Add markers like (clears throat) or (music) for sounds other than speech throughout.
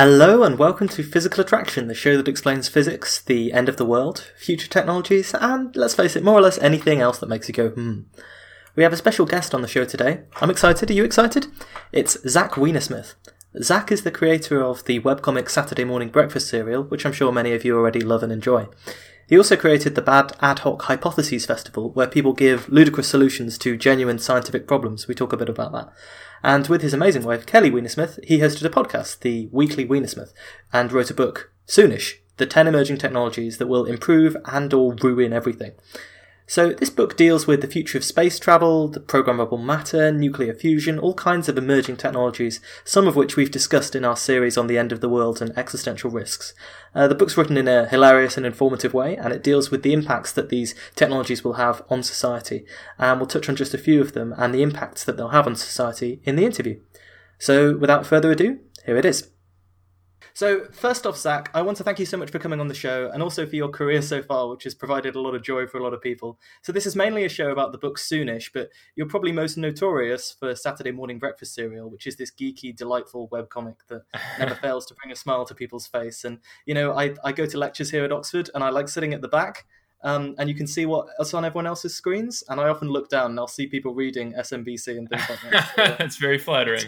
Hello and welcome to Physical Attraction, the show that explains physics, the end of the world, future technologies, and let's face it, more or less anything else that makes you go, hmm. We have a special guest on the show today. I'm excited. Are you excited? It's Zach Weinersmith. Zach is the creator of the webcomic Saturday Morning Breakfast Cereal, which I'm sure many of you already love and enjoy. He also created the Bad Ad Hoc Hypotheses Festival, where people give ludicrous solutions to genuine scientific problems. We talk a bit about that. And with his amazing wife, Kelly Weinersmith, he hosted a podcast, The Weekly Weinersmith, and wrote a book, Soonish, The 10 Emerging Technologies That Will Improve and or Ruin Everything. So this book deals with the future of space travel, the programmable matter, nuclear fusion, all kinds of emerging technologies, some of which we've discussed in our series on the end of the world and existential risks. Uh, the book's written in a hilarious and informative way, and it deals with the impacts that these technologies will have on society. And we'll touch on just a few of them and the impacts that they'll have on society in the interview. So without further ado, here it is. So, first off, Zach, I want to thank you so much for coming on the show and also for your career so far, which has provided a lot of joy for a lot of people. So, this is mainly a show about the book Soonish, but you're probably most notorious for Saturday Morning Breakfast Cereal, which is this geeky, delightful webcomic that never (laughs) fails to bring a smile to people's face. And, you know, I, I go to lectures here at Oxford and I like sitting at the back. Um, and you can see what's on everyone else's screens. And I often look down and I'll see people reading SMBC and things like that. (laughs) That's very flattering.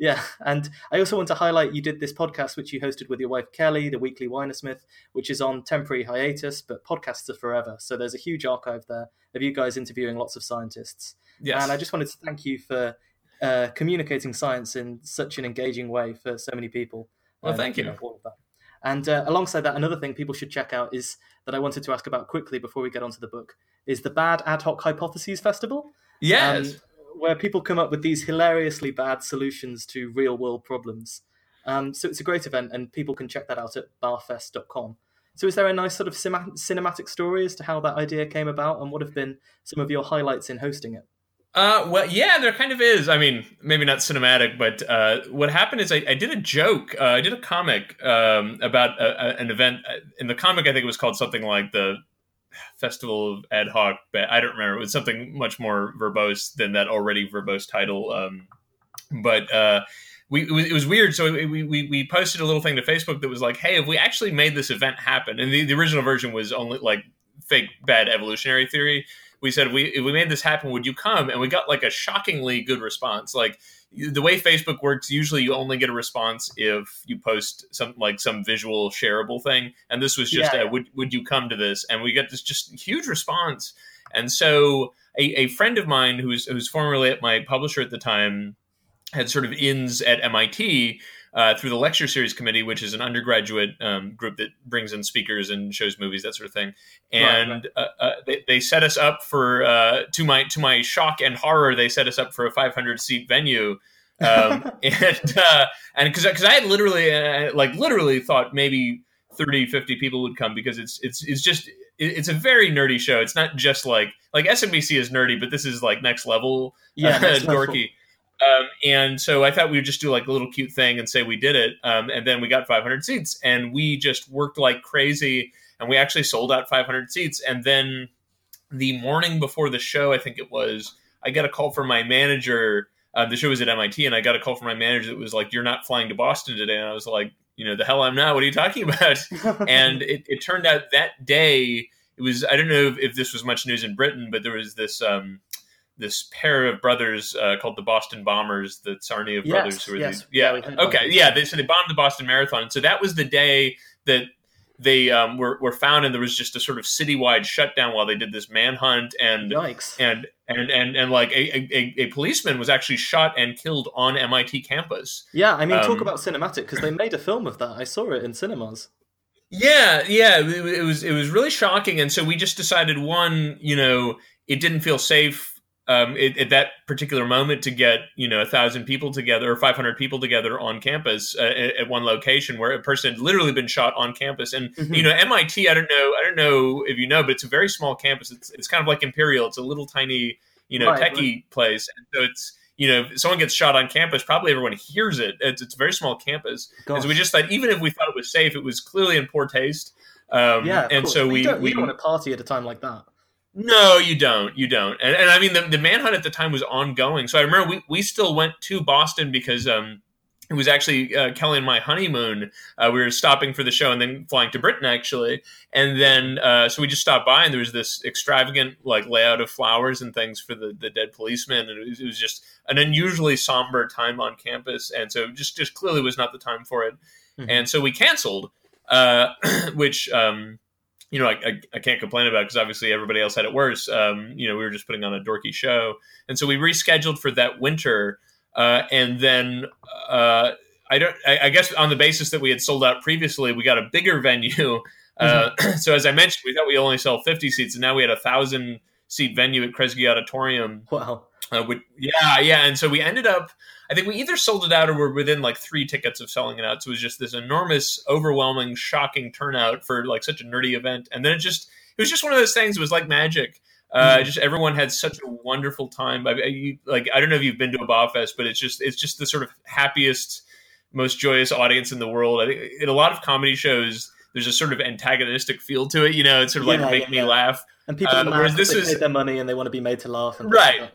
Yeah, and I also want to highlight you did this podcast which you hosted with your wife Kelly, the Weekly Weinersmith, which is on temporary hiatus, but podcasts are forever. So there's a huge archive there of you guys interviewing lots of scientists. Yes. And I just wanted to thank you for uh, communicating science in such an engaging way for so many people. Well, thank you. All of that. And uh, alongside that, another thing people should check out is that I wanted to ask about quickly before we get onto the book is the Bad Ad Hoc Hypotheses Festival. Yes. Um, where people come up with these hilariously bad solutions to real world problems. Um, so it's a great event, and people can check that out at bahfest.com. So, is there a nice sort of cinematic story as to how that idea came about, and what have been some of your highlights in hosting it? Uh, well, yeah, there kind of is. I mean, maybe not cinematic, but uh, what happened is I, I did a joke. Uh, I did a comic um, about a, a, an event. In the comic, I think it was called something like the Festival of Ad Hoc, but I don't remember. It was something much more verbose than that already verbose title. Um, but uh, we, it was, weird. So we, we, we posted a little thing to Facebook that was like, hey, if we actually made this event happen, and the, the original version was only like fake bad evolutionary theory. We said, we, if we made this happen, would you come? And we got like a shockingly good response. Like, the way Facebook works, usually you only get a response if you post some like some visual shareable thing. And this was just, yeah. a, would would you come to this? And we got this just huge response. And so a, a friend of mine who's who's formerly at my publisher at the time had sort of ins at MIT uh, through the lecture series committee, which is an undergraduate um, group that brings in speakers and shows movies, that sort of thing. And right, right. Uh, uh, they, they, set us up for uh, to my to my shock and horror, they set us up for a 500 seat venue. um, (laughs) and uh, and because because I had literally uh, like literally thought maybe 30 50 people would come because it's it's it's just it's a very nerdy show. It's not just like like SMBC is nerdy, but this is like next level, yeah, next dorky. Level. Um, and so I thought we would just do like a little cute thing and say we did it. Um, and then we got 500 seats and we just worked like crazy and we actually sold out 500 seats. And then the morning before the show, I think it was, I got a call from my manager. Uh, the show was at MIT and I got a call from my manager that was like, you're not flying to Boston today. And I was like, you know, the hell I'm not. What are you talking about? (laughs) and it, it, turned out that day, it was, I don't know if, if, this was much news in Britain, but there was this, um, this pair of brothers uh, called the Boston Bombers, the Tsarnaev yes, brothers. Who were yes. yeah, yeah okay, yeah. They, so they bombed the Boston Marathon. So that was the day that they um, were, were found, and there was just a sort of citywide shutdown while they did this manhunt. And Yikes. and and and and like a, a, a policeman was actually shot and killed on MIT campus. Yeah, I mean, um, talk about cinematic because they made a film of that. I saw it in cinemas. Yeah, yeah, it, it was it was really shocking, and so we just decided one, you know, it didn't feel safe um, it, at that particular moment to get you know a thousand people together or 500 people together on campus uh, at, one location where a person had literally been shot on campus. And mm-hmm. you know MIT I don't know I don't know if you know but it's a very small campus. It's, it's kind of like Imperial. It's a little tiny you know right, techie right. place. And so it's you know if someone gets shot on campus probably everyone hears it. It's, it's a very small campus. Because we just thought even if we thought it was safe it was clearly in poor taste. Um, yeah and so we, we don't, we don't want to party at a time like that no, you don't. You don't. And, and I mean, the, the manhunt at the time was ongoing. So I remember we, we still went to Boston because um, it was actually uh, Kelly and my honeymoon. Uh, we were stopping for the show and then flying to Britain actually, and then uh, so we just stopped by and there was this extravagant like layout of flowers and things for the, the dead policeman, and it was, it was just an unusually somber time on campus, and so just just clearly was not the time for it, mm-hmm. and so we canceled, uh, (clears throat) which. Um, you know, I, I, I, can't complain about because obviously everybody else had it worse. Um, you know, we were just putting on a dorky show, and so we rescheduled for that winter uh, and then uh, I don't. I, I, guess on the basis that we had sold out previously, we got a bigger venue. Uh, mm-hmm. (clears throat) so as I mentioned, we thought we only sell fifty seats, and now we had a thousand seat venue at Kresge Auditorium. Wow. Uh, with, yeah, yeah, and so we ended up. I think we either sold it out or were within like three tickets of selling it out. So it was just this enormous, overwhelming, shocking turnout for like such a nerdy event. And then it just it was just one of those things. It was like magic. Uh, mm-hmm. just everyone had such a wonderful time. I, I, like I don't know if you've been to a BAHFest, but it's just it's just the sort of happiest, most joyous audience in the world. I think in a lot of comedy shows, there's a sort of antagonistic feel to it. You know, it's sort of like make yeah, me yeah. laugh. And people uh, whereas this is their money and they want to be made to laugh. right. Like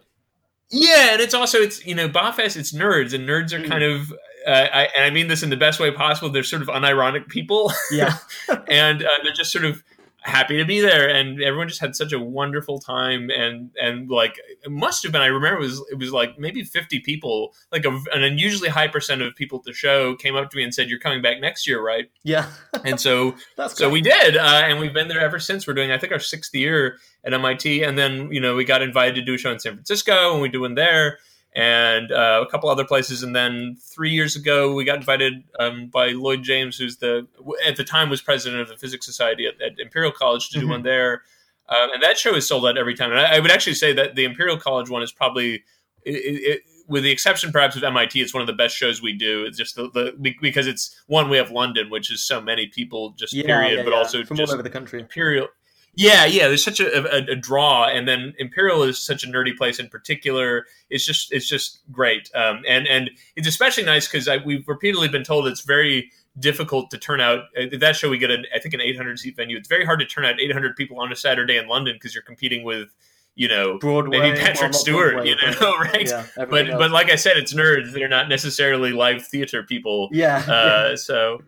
yeah, and it's also it's you know BAHFest, it's nerds, and nerds are mm. kind of uh, I, and I mean this in the best way possible. They're sort of unironic people. Yeah, (laughs) and uh, they're just sort of happy to be there. And everyone just had such a wonderful time. And and like it must have been i remember it was it was like maybe 50 people like a, an unusually high percent of people at the show came up to me and said you're coming back next year right? Yeah. And so (laughs) so we did. Uh, and we've been there ever since. We're doing i think our sixth year at mit and then you know we got invited to do a show in san francisco and we do one there and uh, a couple other places. And then three years ago, we got invited um, by Lloyd James, who's the at the time was president of the Physics Society at, at Imperial College, to mm-hmm. do one there. Um, and that show is sold out every time. And I, I, would actually say that the Imperial College one is probably, it, it, with the exception perhaps of MIT, it's one of the best shows we do. It's just the, the because it's one we have London, which is so many people, just yeah, period, yeah, but yeah. also from all over the country. Imperial yeah, yeah. There's such a, a, a, draw, and then Imperial is such a nerdy place in particular. It's just it's just great, um, and and it's especially nice because we've repeatedly been told it's very difficult to turn out. At that show, we get an I think an 800 seat venue. It's very hard to turn out 800 people on a Saturday in London because you're competing with you know Broadway, maybe Patrick Stewart, Broadway, you know, (laughs) right? Yeah, but else. but like I said, it's nerds. They're not necessarily live theater people. Yeah. (laughs) Uh, so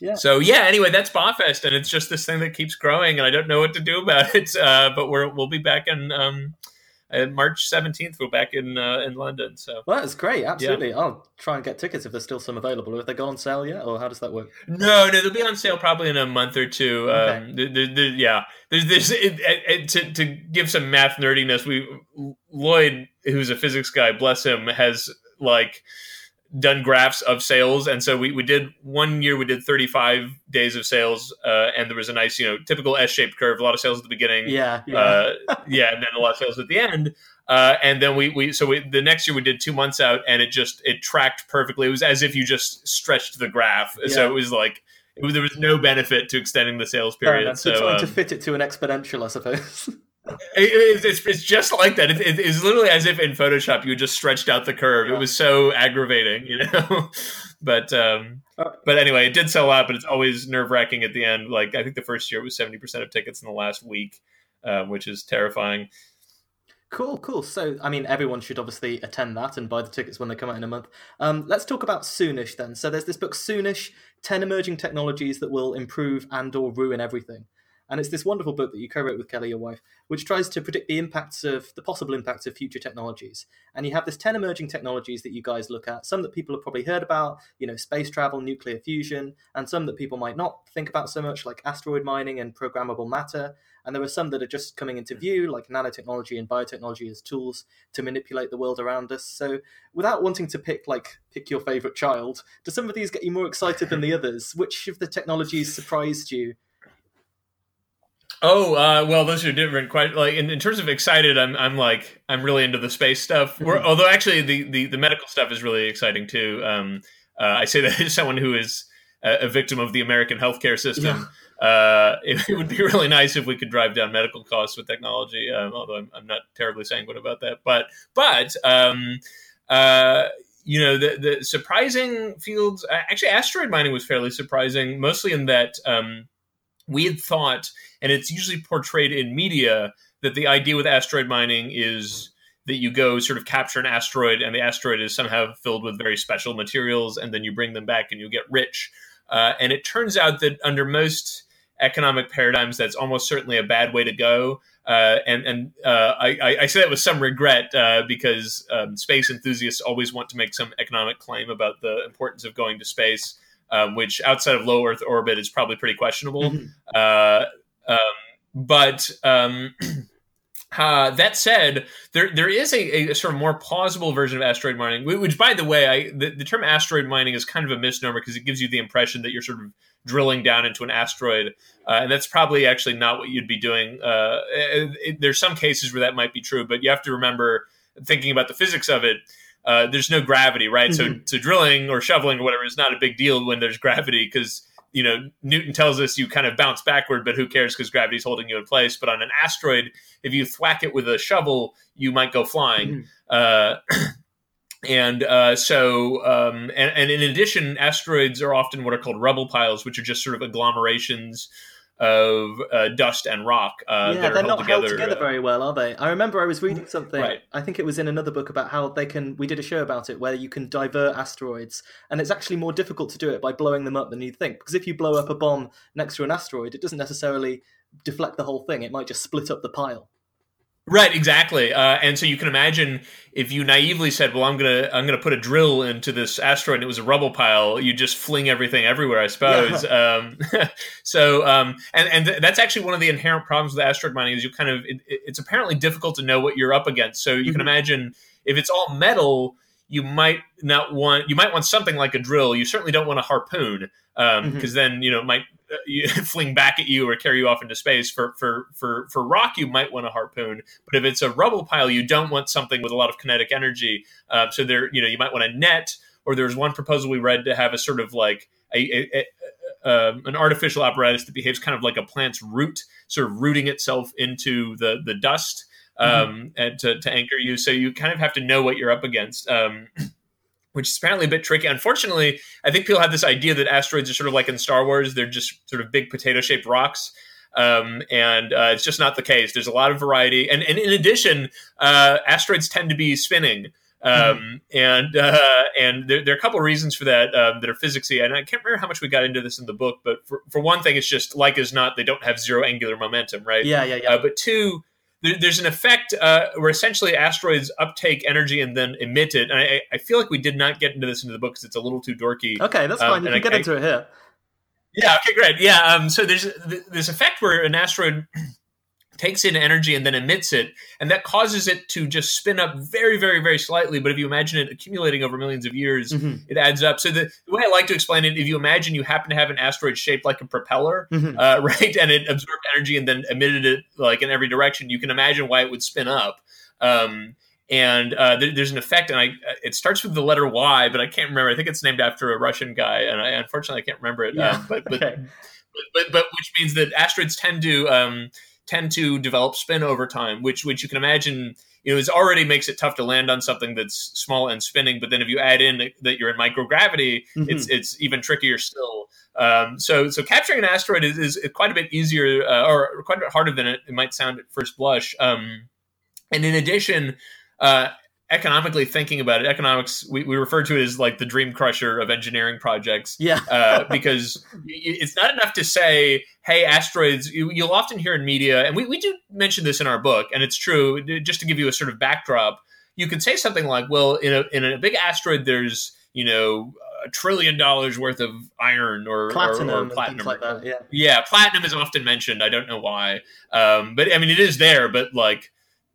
yeah. So yeah. Anyway, that's BAHFest, and it's just this thing that keeps growing, and I don't know what to do about (laughs) it. Uh, but we're we'll be back in um, uh, March seventeenth. We're back in uh, in London. So well, that's great. Absolutely. Yeah. I'll try and get tickets if there's still some available. Have they gone on sale yet, or how does that work? No, no, they'll be on sale probably in a month or two. Okay. Um, the, the, the, yeah, there's this it, it, to to give some math nerdiness. We Lloyd, who's a physics guy, bless him, has like done graphs of sales. And so we, we did one year we did 35 days of sales uh, and there was a nice you know typical s-shaped curve a lot of sales at the beginning yeah yeah, uh, yeah and then a lot of sales at the end. Uh, and then we, we so we, the next year we did two months out and it just it tracked perfectly. It was as if you just stretched the graph. Yeah. so it was like it was, there was no benefit to extending the sales period. so trying um, to fit it to an exponential i suppose (laughs) it, it's, it's just like that. It, it's literally as if in Photoshop you just stretched out the curve. Yeah. It was so aggravating, you know. (laughs) but um, uh, but anyway, it did sell out. But it's always nerve wracking at the end. Like I think the first year it was seventy percent of tickets in the last week, um, which is terrifying. Cool, cool. So, I mean, everyone should obviously attend that and buy the tickets when they come out in a month. Um, let's talk about Soonish then. So, there's this book, Soonish: Ten Emerging Technologies That Will Improve and/or Ruin Everything. And it's this wonderful book that you co-wrote with Kelly, your wife, which tries to predict the impacts of the possible impacts of future technologies. And you have this 10 emerging technologies that you guys look at, some that people have probably heard about, you know, space travel, nuclear fusion, and some that people might not think about so much, like asteroid mining and programmable matter. And there are some that are just coming into mm-hmm. view, like nanotechnology and biotechnology as tools to manipulate the world around us. So, without wanting to pick like pick your favorite child, do some of these get you more excited than the (laughs) others? Which of the technologies surprised you Oh uh, well, those are different. Quite like in, in, terms of excited, I'm I'm like I'm really into the space stuff. Mm-hmm. although actually the, the, the medical stuff is really exciting too. Um, uh, I say that (laughs) as someone who is a, a victim of the American healthcare system. Yeah. Uh, it, it, would be (laughs) really nice if we could drive down medical costs with technology. Um, although I'm, I'm, not terribly sanguine about that, but but um, uh, you know the the surprising fields. Actually, asteroid mining was fairly surprising, mostly in that um, we had thought, and it's usually portrayed in media, that the idea with asteroid mining is that you go sort of capture an asteroid, and the asteroid is somehow filled with very special materials, and then you bring them back and you get rich. Uh, and it turns out that under most economic paradigms, that's almost certainly a bad way to go. Uh, and and uh, I, I, say that with some regret uh, because um, space enthusiasts always want to make some economic claim about the importance of going to space, um, which outside of low Earth orbit is probably pretty questionable. Mm-hmm. Uh, um, but um, (clears throat) Uh, that said, there there is a, a, sort of more plausible version of asteroid mining, which, by the way, I, the, the term asteroid mining is kind of a misnomer because it gives you the impression that you're sort of drilling down into an asteroid, uh, and that's probably actually not what you'd be doing. Uh, it, it, there's some cases where that might be true, but you have to remember, thinking about the physics of it, uh, there's no gravity, right? Mm-hmm. So, so drilling or shoveling or whatever is not a big deal when there's gravity because you know Newton tells us you kind of bounce backward, but who cares because gravity's holding you in place. But on an asteroid, if you thwack it with a shovel, you might go flying. Mm-hmm. Uh, (clears throat) and uh, so, um, and, and, in addition, asteroids are often what are called rubble piles, which are just sort of agglomerations of uh, dust and rock. Uh, yeah, they're not together. held together very well, are they? I remember I was reading something. Right. I think it was in another book about how they can. We did a show about it where you can divert asteroids, and it's actually more difficult to do it by blowing them up than you'd think. Because if you blow up a bomb next to an asteroid, it doesn't necessarily deflect the whole thing. It might just split up the pile. Right, exactly. Uh, and so you can imagine if you naively said, "Well, I'm gonna I'm gonna put a drill into this asteroid," and it was a rubble pile, you just fling everything everywhere, I suppose. Yeah. Um, (laughs) so, um, and and th- that's actually one of the inherent problems with asteroid mining is you kind of it, it's apparently difficult to know what you're up against. So you mm-hmm. can imagine if it's all metal, you might not want you might want something like a drill. You certainly don't want a harpoon because um, mm-hmm. then you know it might (laughs) fling back at you or carry you off into space. For for for for rock, you might want a harpoon, but if it's a rubble pile, you don't want something with a lot of kinetic energy. Uh, so there, you know, you might want a net. Or there's one proposal we read to have a sort of like a, a, a um, an artificial apparatus that behaves kind of like a plant's root, sort of rooting itself into the the dust mm-hmm. um, mm-hmm. and to, to anchor you. So you kind of have to know what you're up against. Um, (clears throat) which is apparently a bit tricky. Unfortunately, I think people have this idea that asteroids are sort of like in Star Wars; they're just sort of big potato-shaped rocks. Um, and uh, it's just not the case. There's a lot of variety, and, and in addition, uh, asteroids tend to be spinning, um, mm-hmm. and uh, and there, there, are a couple of reasons for that um, that are physicsy. And I can't remember how much we got into this in the book, but for, for one thing, it's just like as not they don't have zero angular momentum, right? Yeah, yeah, yeah. Uh, but two, there, there's an effect uh, where essentially asteroids uptake energy and then emit it. And I, I, feel like we did not get into this into the book because it's a little too dorky. Okay, that's um, fine. You can I, get into it here. Yeah. Okay. Great. Yeah. Um, so there's this effect where an asteroid takes in energy and then emits it, and that causes it to just spin up very, very, very slightly. But if you imagine it accumulating over millions of years, mm-hmm. it adds up. So the, the, way I like to explain it, if you imagine you happen to have an asteroid shaped like a propeller, mm-hmm. uh, (laughs) right, and it absorbed energy and then emitted it like in every direction, you can imagine why it would spin up. Um, and uh, there, there's an effect, and I it starts with the letter Y, but I can't remember. I think it's named after a Russian guy, and I unfortunately I can't remember it. Yeah. Um, but, but, okay. but, but, but which means that asteroids tend to um, tend to develop spin over time, which which you can imagine you know is already makes it tough to land on something that's small and spinning. But then if you add in that you're in microgravity, mm-hmm. it's it's even trickier still. Um, so so capturing an asteroid is, is quite a bit easier uh, or quite a bit harder than it, it might sound at first blush. Um, and in addition, uh, economically thinking about it, economics we, we refer to it as like the dream crusher of engineering projects. Yeah, uh, because it's not enough to say, "Hey, asteroids." You, will often hear in media, and we, we do mention this in our book, and it's true. Just to give you a sort of backdrop, you could say something like, "Well, in a in a big asteroid, there's you know." A trillion dollars worth of iron or platinum, or, or platinum. Like that, yeah. yeah, platinum is often mentioned. I don't know why, um, but I mean, it is there. But like,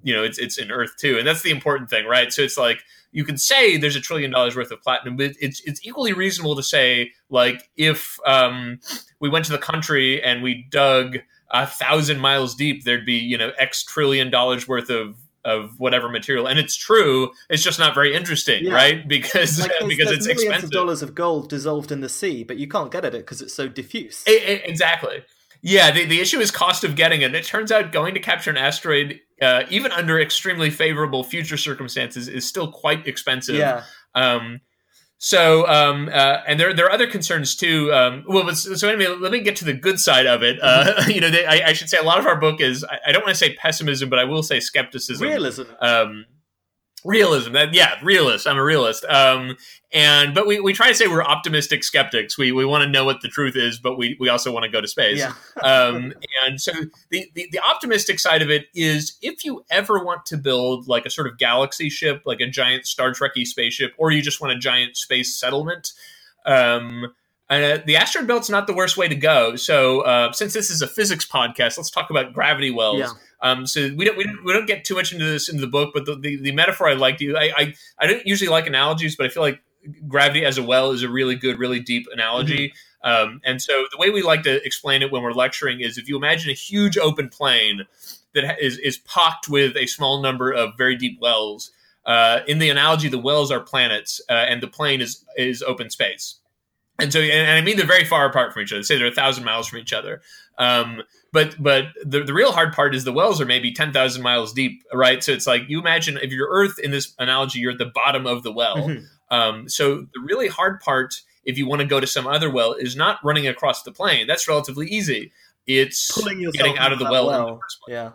you know it's it's in Earth too, and that's the important thing, right? So it's like you can say there's a trillion dollars worth of platinum, but it's it's equally reasonable to say like if um, we went to the country and we dug a thousand miles deep, there'd be you know X trillion dollars worth of of whatever material, and it's true. It's just not very interesting, yeah. right? Because like (laughs) because it's millions expensive. of dollars of gold dissolved in the sea, but you can't get at it because it's so diffuse. exactly. Yeah, the, the issue is cost of getting it. And it turns out going to capture an asteroid, uh, even under extremely favorable future circumstances, is still quite expensive. Yeah. Um, so, um, uh, and there, there are other concerns too. Um, well, so anyway, let me get to the good side of it. Uh, (laughs) you know, they, I, I, should say a lot of our book is, I, I don't want to say pessimism, but I will say skepticism. Realism. Um, realism. That yeah realist. I'm a realist. Um and but we, we try to say we're optimistic skeptics. We we want to know what the truth is but we we also want to go to space. Yeah. (laughs) um and so the, the the optimistic side of it is if you ever want to build like a sort of galaxy ship like a giant star trekky spaceship or you just want a giant space settlement um uh, the asteroid belt's not the worst way to go. So, uh, since this is a physics podcast, let's talk about gravity wells. Yeah. Um, so we don't, we don't we don't get too much into this in the book, but the, the, the metaphor I like to I, I I don't usually like analogies, but I feel like gravity as a well is a really good, really deep analogy. Um, and so the way we like to explain it when we're lecturing is if you imagine a huge open plain that is ha- is is pocked with a small number of very deep wells. Uh, in the analogy, the wells are planets, uh, and the plain is is open space. And so, and, I mean, they're very far apart from each other. Say they're a thousand miles from each other. Um, but but the, the real hard part is the wells are maybe 10,000 miles deep, right? So it's like you imagine if you're Earth in this analogy, you're at the bottom of the well. Mhm. Um, so the really hard part, if you want to go to some other well, is not running across the plain. That's relatively easy. It's getting out of the well, in the first place. Yeah.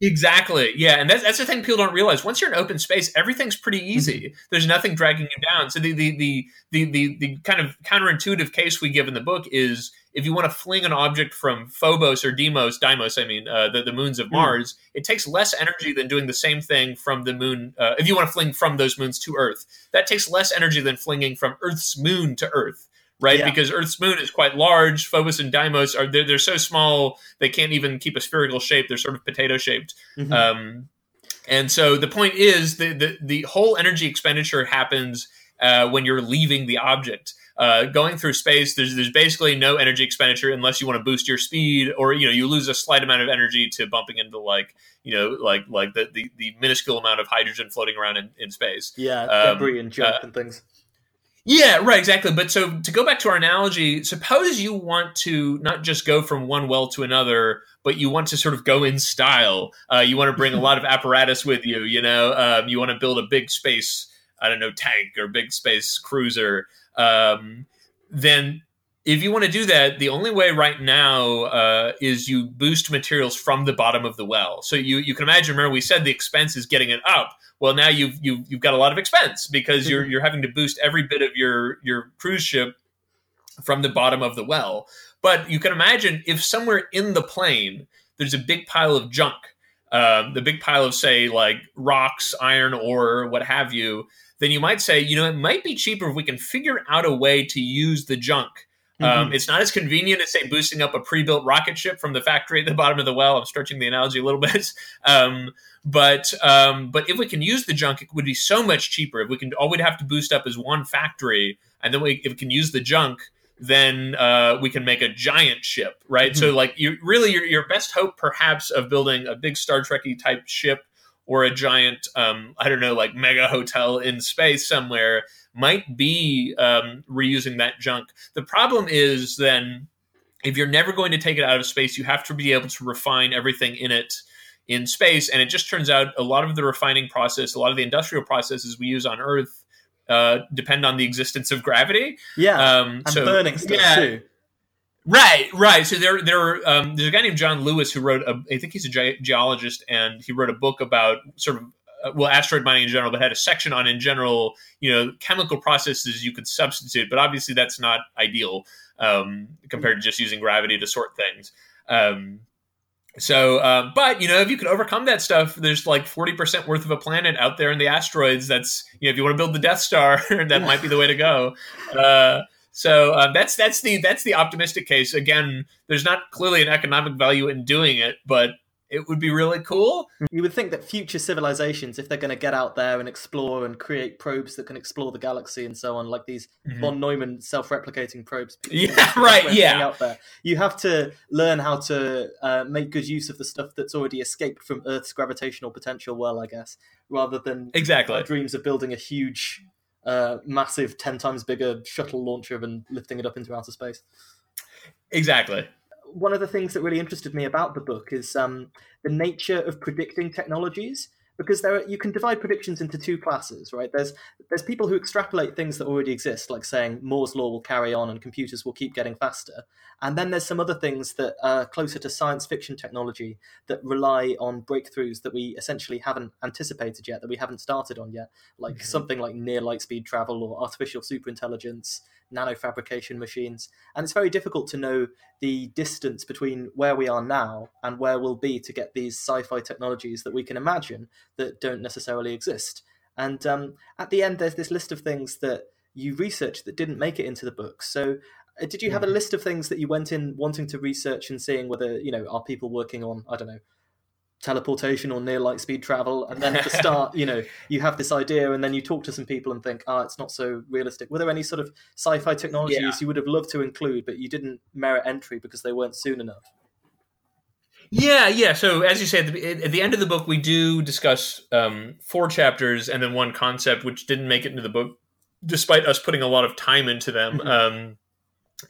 Exactly. Yeah, and that's that's the thing people don't realize. Once you're in open space, everything's pretty easy. There's nothing dragging you down. So the the, the the the the kind of counterintuitive case we give in the book is if you want to fling an object from Phobos or Deimos, Deimos, I mean, uh, the, the moons of Mm. Mars, it takes less energy than doing the same thing from the moon. Uh, if you want to fling from those moons to Earth, that takes less energy than flinging from Earth's moon to Earth. Right, Yeah. because Earth's moon is quite large. Phobos and Deimos are they're, they're so small they can't even keep a spherical shape. They're sort of potato shaped. Mhm. Um, and so the point is the, the, the whole energy expenditure happens uh, when you're leaving the object. Uh, going through space, there's there's basically no energy expenditure unless you want to boost your speed, or you know you lose a slight amount of energy to bumping into like you know like like the the, the minuscule amount of hydrogen floating around in, in space. yeah. um, Debris and junk uh, and things. Yeah, right, exactly. But so to go back to our analogy, suppose you want to not just go from one well to another, but you want to sort of go in style. Uh, you want to bring a (laughs) lot of apparatus with you. You know, um, you want to build a big space, I don't know, tank or big space cruiser. Um, then, if you want to do that, the only way right now uh, is you boost materials from the bottom of the well. So you you can imagine. Remember, we said the expense is getting it up well now you've you've, you've got a lot of expense because you're you're having to boost every bit of your your cruise ship from the bottom of the well but you can imagine if somewhere in the plain there's a big pile of junk um, the big pile of say like rocks iron ore what have you then you might say you know it might be cheaper if we can figure out a way to use the junk um, it's not as convenient as say boosting up a pre-built rocket ship from the factory at the (laughs) bottom of the well. I'm stretching the analogy a little (laughs) bit, um, but um, but if we can use the junk, it would be so much cheaper. If we can, all we'd have to boost up is one factory, and then we, if we can use the junk, then uh, we can make a giant ship, right? So like you really your, your best hope perhaps of building a big Star Trekky type ship or a giant um, I don't know like mega hotel in space somewhere might be um, reusing that junk. The problem is then if you're never going to take it out of space, you have to be able to refine everything in it in space. And it just turns out a lot of the refining process, a lot of the industrial processes we use on Earth uh, depend on the existence of gravity. Yeah. Um, and so, burning stuff yeah, too. Right, right. So there, there, um, there's a guy named John Lewis who wrote. A, I think he's a ge- geologist, and he wrote a book about sort of uh, well, asteroid mining in general, but had a section on in general, you know, chemical processes you could substitute. But obviously, that's not ideal um, compared to just using gravity to sort things. Um, so, uh, but you know, if you could overcome that stuff, there's like forty percent worth of a planet out there in the asteroids. That's you know, if you want to build the Death Star, (laughs) that might be the way to go. Uh, so uh, that's that's the that's the optimistic case. Again, there's not clearly an economic value in doing it, but it would be really cool. You would think that future civilizations, if they're going to get out there and explore and create probes that can explore the galaxy and so on, like these Mhm. von Neumann self-replicating probes, (laughs) Yeah, right, yeah. out there. You have to learn how to uh, make good use of the stuff that's already escaped from Earth's gravitational potential well, I guess, rather than Exactly. dreams of building a huge, uh, massive, ten times bigger shuttle launcher and lifting it up into outer space. Exactly. one of the things that really interested me about the book is um, the nature of predicting technologies because there are, you can divide predictions into two classes, right? There's there's people who extrapolate things that already exist, like saying Moore's law will carry on and computers will keep getting faster, and then there's some other things that are closer to science fiction technology that rely on breakthroughs that we essentially haven't anticipated yet, that we haven't started on yet, like mm-hmm. something like near light speed travel or artificial superintelligence, nanofabrication machines, and it's very difficult to know the distance between where we are now and where we'll be to get these sci-fi technologies that we can imagine that don't necessarily exist. And um, at the end, there's this list of things that you researched that didn't make it into the book. So, uh, did you have a mm-hmm. list of things that you went in wanting to research and seeing whether you know are people working on I don't know teleportation or near light speed travel and then at the start you know (laughs) you have this idea and then you talk to some people and think oh it's not so realistic were there any sort of sci-fi technologies yeah. you would have loved to include but you didn't merit entry because they weren't soon enough yeah, yeah. So as you said, at the end of the book, we do discuss um, four chapters and then one concept, which didn't make it into the book, despite us putting a lot of time into them. Mm-hmm. Um,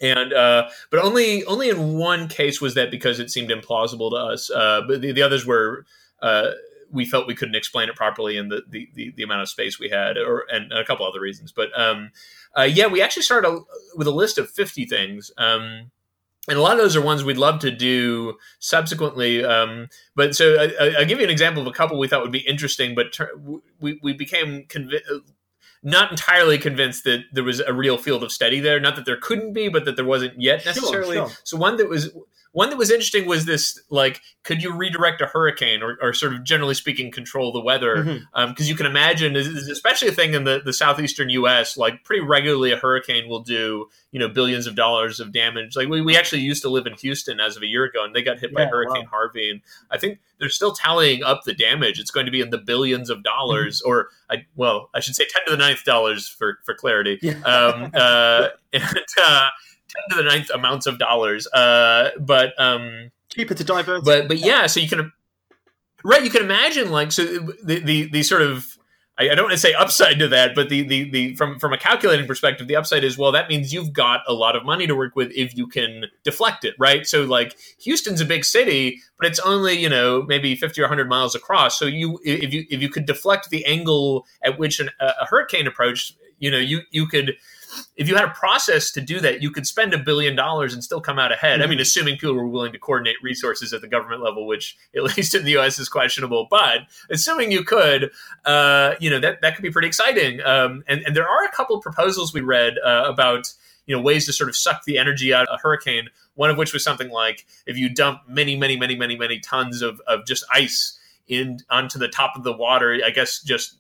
and uh, but only only in one case was that because it seemed implausible to us. Uh, but the, the others were uh, we felt we couldn't explain it properly in the, the, the, the, amount of space we had, or and a couple other reasons. But um, uh, yeah, we actually started a, with a list of fifty things. Um, and a lot of those are ones we'd love to do subsequently. Um, but so I, will give you an example of a couple we thought would be interesting, but ter- we, we became convinced not entirely convinced that there was a real field of study there. Not that there couldn't be, but that there wasn't yet necessarily. Sure, sure. So one that was one that was interesting was this like could you redirect a hurricane or, or sort of generally speaking control the weather because mm-hmm. um, you can imagine especially a thing in the, the southeastern us like pretty regularly a hurricane will do you know billions of dollars of damage like we, we actually used to live in houston as of a year ago and they got hit yeah, by hurricane wow. harvey and i think they're still tallying up the damage it's going to be in the billions of dollars mm-hmm. or I, well i should say 10 to the ninth dollars for for clarity yeah. um, uh, (laughs) and uh, ten to the ninth amounts of dollars. Uh, but um, cheaper to divert. But but yeah, so you can right. You can imagine like so the the, the sort of I, I don't want to say upside to that, but the, the the from from a calculating perspective, the upside is well that means you've got a lot of money to work with if you can deflect it, right? So like Houston's a big city, but it's only you know maybe fifty or hundred miles across. So you if you if you could deflect the angle at which an, a hurricane approached, you know you you could if you had a process to do that, you could spend a billion dollars and still come out ahead. Mm-hmm. I mean, assuming people were willing to coordinate resources at the government level, which at (laughs) least in the U.S. is questionable. But assuming you could, uh, you know, that that could be pretty exciting. Um, and and there are a couple of proposals we read uh, about you know ways to sort of suck the energy out of a hurricane. One of which was something like if you dump many, many, many, many, many tons of of just ice in onto the top of the water. I guess just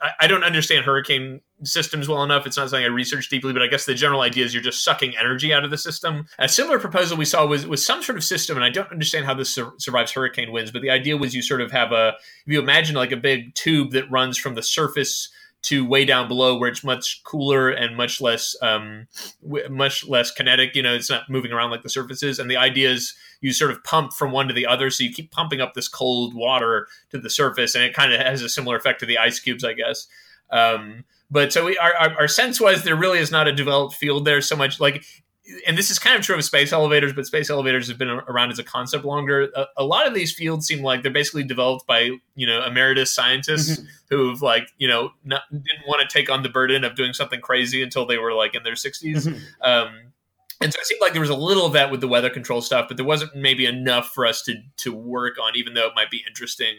I, I don't understand hurricane systems well enough. It's not something I research deeply, but I guess the general idea is you're just sucking energy out of the system. A similar proposal we saw was was some sort of system, and I don't understand how this sur- survives hurricane winds, but the idea was you sort of have a if you imagine like a big tube that runs from the surface to way down below where it's much cooler and much less um, w- much less kinetic you know it's not moving around like the surfaces. And the idea is you sort of pump from one to the other so you keep pumping up this cold water to the surface and it kind of has a similar effect to the ice cubes i guess. Um, but so we, our, our sense was there really is not a developed field there so much. Like and this is kind of true of space elevators, but space elevators have been around as a concept longer. A, a lot of these fields seem like they're basically developed by you know emeritus scientists mm-hmm. who've like you know not, didn't want to take on the burden of doing something crazy until they were like in their 60s. Mm-hmm. Um, and so it seemed like there was a little of that with the weather control stuff, but there wasn't maybe enough for us to to work on, even though it might be interesting.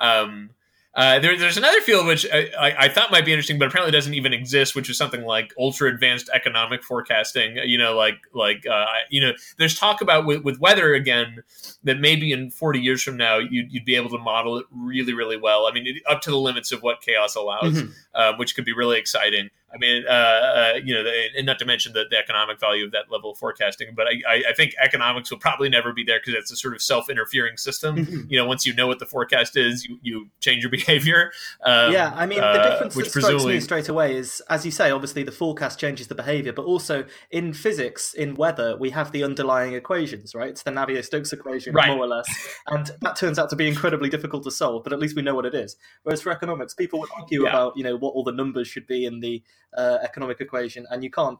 Um, uh, there, there's another field which I, I, I, thought might be interesting, but apparently doesn't even exist, which is something like ultra advanced economic forecasting. You know, like like uh, you know, there's talk about with, with weather again that maybe in 40 years from now you'd, you'd be able to model it really really well. I mean, up to the limits of what chaos allows, mm-hmm. uh, which could be really exciting. I mean, uh, uh, you know, and not to mention the, the, economic value of that level of forecasting. But I, I think economics will probably never be there because it's a sort of self-interfering system. Mm-hmm. You know, once you know what the forecast is, you, you change your (laughs) behavior. Um, yeah, I mean, the uh, difference that strikes me straight away is, as you say, obviously the forecast changes the behavior, but also in physics, in weather, we have the underlying equations, right? It's the Navier-Stokes equation, right. more or less, and that turns out to be incredibly difficult to solve. But at least we know what it is. Whereas for economics, people would argue yeah. about, you know, what all the numbers should be in the uh, economic equation, and you can't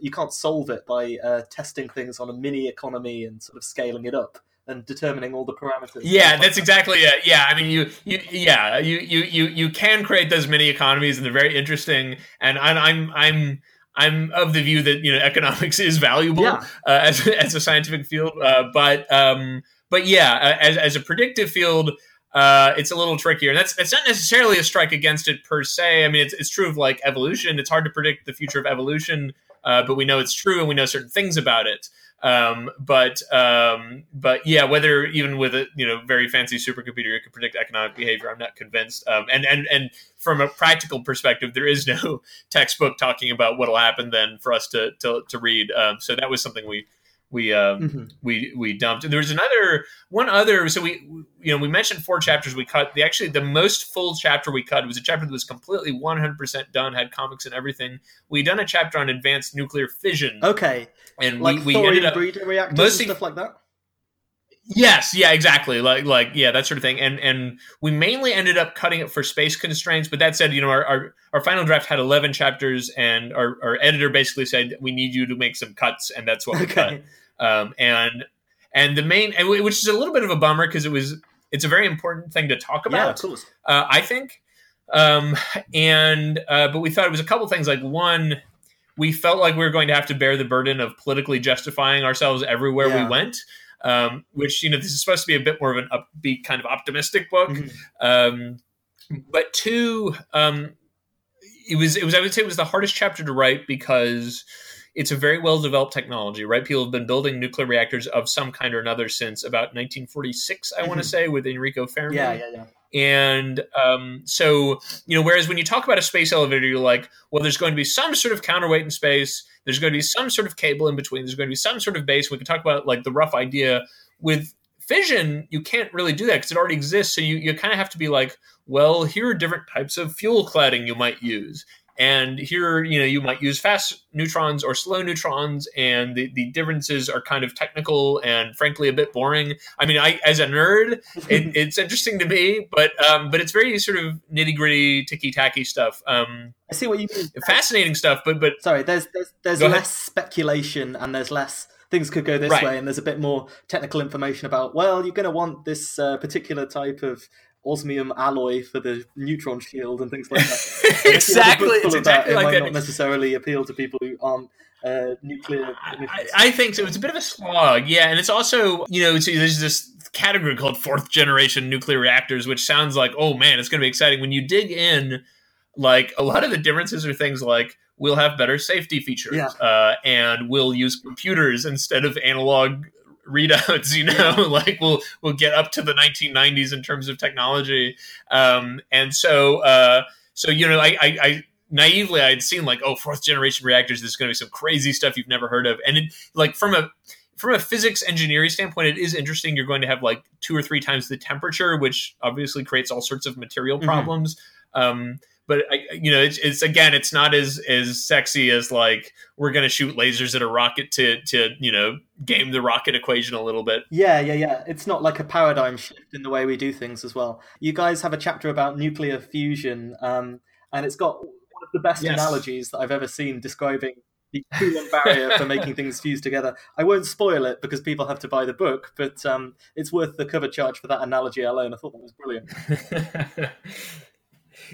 you can't solve it by uh, testing things on a mini economy and sort of scaling it up. and determining all the parameters. Yeah, that's exactly it. Yeah, I mean, you, you, yeah, you, you, you, you can create those mini economies, and they're very interesting. And I'm, I'm, I'm, I'm of the view that you know economics is valuable Yeah. uh, as as a scientific field, uh, but um, but yeah, uh, as as a predictive field. Uh, it's a little trickier, and that's not necessarily a strike against it per se. I mean, it's, it's true of like evolution. It's hard to predict the future of evolution, uh, but we know it's true, and we know certain things about it. Um, but um, but yeah, whether even with a you know very fancy supercomputer you can predict economic behavior, I'm not convinced. Um, and and and from a practical perspective, there is no (laughs) textbook talking about what'll happen then for us to to, to read. Um, so that was something we we um, Mhm. we we dumped. And there was another one other. So we you know we mentioned four chapters we cut. The actually the most full chapter we cut was a chapter that was completely 100 percent done, had comics and everything. We done a chapter on advanced nuclear fission, Okay, and like we, we ended up breeder reactors mostly- and stuff like that. Yes, yeah, exactly. Like like yeah, that sort of thing. And and we mainly ended up cutting it for space constraints. But that said, you know, our our, our final draft had eleven chapters, and our, our editor basically said we need you to make some cuts, and that's what we cut. Um, and and the main, and which is a little bit of a bummer because it was it's a very important thing to talk about. course. uh, I think. Um, and uh, but we thought it was a couple things. Like one, we felt like we were going to have to bear the burden of politically justifying ourselves everywhere Yeah. we went. Um, which you know this is supposed to be a bit more of an upbeat kind of optimistic book. Mhm. Um, but two, um, it was it was I would say it was the hardest chapter to write because it's a very well developed technology, right? People have been building nuclear reactors of some kind or another since about 1946, I want Mhm. to say, with Enrico Fermi. Yeah, yeah, yeah. And um, so, you know, whereas when you talk about a space elevator, you're like, well, there's going to be some sort of counterweight in space. There's going to be some sort of cable in between. There's going to be some sort of base. We can talk about like the rough idea. With fission, you can't really do that because it already exists. So you, you kind of have to be like, well, here are different types of fuel cladding you might use. And here, you know, you might use fast neutrons or slow neutrons, and the, the differences are kind of technical and frankly a bit boring. I mean, I as a nerd, it, (laughs) it's interesting to me, but um, but it's very sort of nitty gritty, ticky tacky stuff. Um, I see what you mean. fascinating stuff, but but Sorry, there's there's there's less ahead. speculation and there's less things could go this Right. way and there's a bit more technical information about well you're going to want this uh, particular type of osmium alloy for the neutron shield and things like that. And if you have a book exactly, it's of that, exactly it might that. not necessarily appeal to people who aren't uh, nuclear. I, I think so. It's a bit of a slog, yeah, and it's also you know there's this category called fourth generation nuclear reactors, which sounds like oh man, it's going to be exciting. When you dig in, like a lot of the differences are things like we'll have better safety features, Yeah. uh, and we'll use computers instead of analog readouts you know (laughs) like we'll we'll get up to the 1990s in terms of technology. Um and so uh so you know i i, I naively i'd seen like oh fourth generation reactors there's going to be some crazy stuff you've never heard of. And it like from a from a physics engineering standpoint it is interesting you're going to have like two or three times the temperature which obviously creates all sorts of material Mhm. problems. Um but I, you know, it's, it's again, it's not as as sexy as like we're going to shoot lasers at a rocket to to you know game the rocket equation a little bit. Yeah, yeah, yeah. It's not like a paradigm shift in the way we do things as well. You guys have a chapter about nuclear fusion, um, and it's got one of the best Yes. analogies that I've ever seen describing the Coulomb barrier for making things fuse together. I won't spoil it because people have to buy the book, but um, it's worth the cover charge for that analogy alone. I thought that was brilliant. (laughs)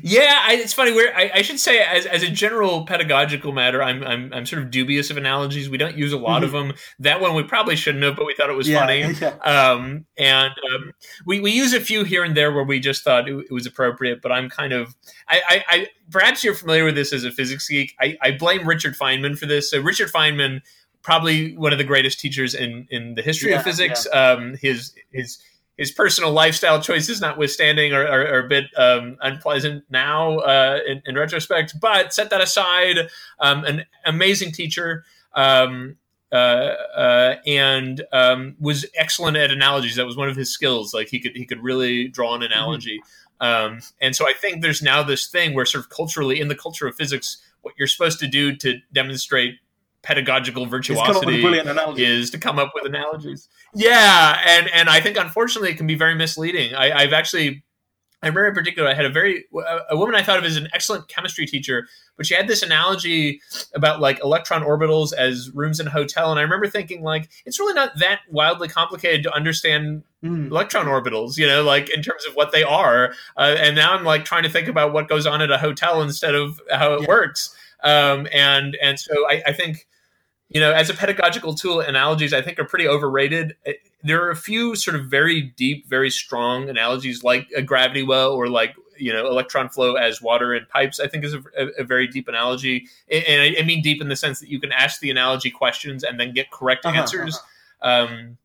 yeah, I, it's funny. Where I, I should say, as, as a general pedagogical matter, I'm, I'm I'm sort of dubious of analogies. We don't use a lot of them. That one we probably shouldn't have, but we thought it was yeah, funny. yeah. um, and um, we, we use a few here and there where we just thought it, it was appropriate. But I'm kind of I, I, I perhaps you're familiar with this as a physics geek. I, I blame Richard Feynman for this. So Richard Feynman, probably one of the greatest teachers in in the history Yeah, of physics. Um, his his his personal lifestyle choices, notwithstanding, are, are, are a bit um, unpleasant now uh, in, in retrospect. But set that aside, um, an amazing teacher. Um, uh, uh, and um, was excellent at analogies. That was one of his skills. Like he could he could really draw an analogy. Um, and so I think there's now this thing where sort of culturally in the culture of physics, what you're supposed to do to demonstrate pedagogical He's come up with a virtuosity is to come up with analogies. Yeah, and and I think unfortunately it can be very misleading. I, I've actually I remember in particular, I had a very a woman I thought of as an excellent chemistry teacher, but she had this analogy about like electron orbitals as rooms in a hotel, and I remember thinking like it's really not that wildly complicated to understand mm. electron orbitals, you know, like in terms of what they are. Uh, and now I'm like trying to think about what goes on at a hotel instead of how it yeah. works. Um, and and so I, I think you know, as a pedagogical tool, analogies I think are pretty overrated. There are a few sort of very deep, very strong analogies like a gravity well or like you know electron flow as water in pipes. I think is a, a, a very deep analogy, and I, I, mean deep in the sense that you can ask the analogy questions and then get correct uh-huh, answers. Uh-huh. Um,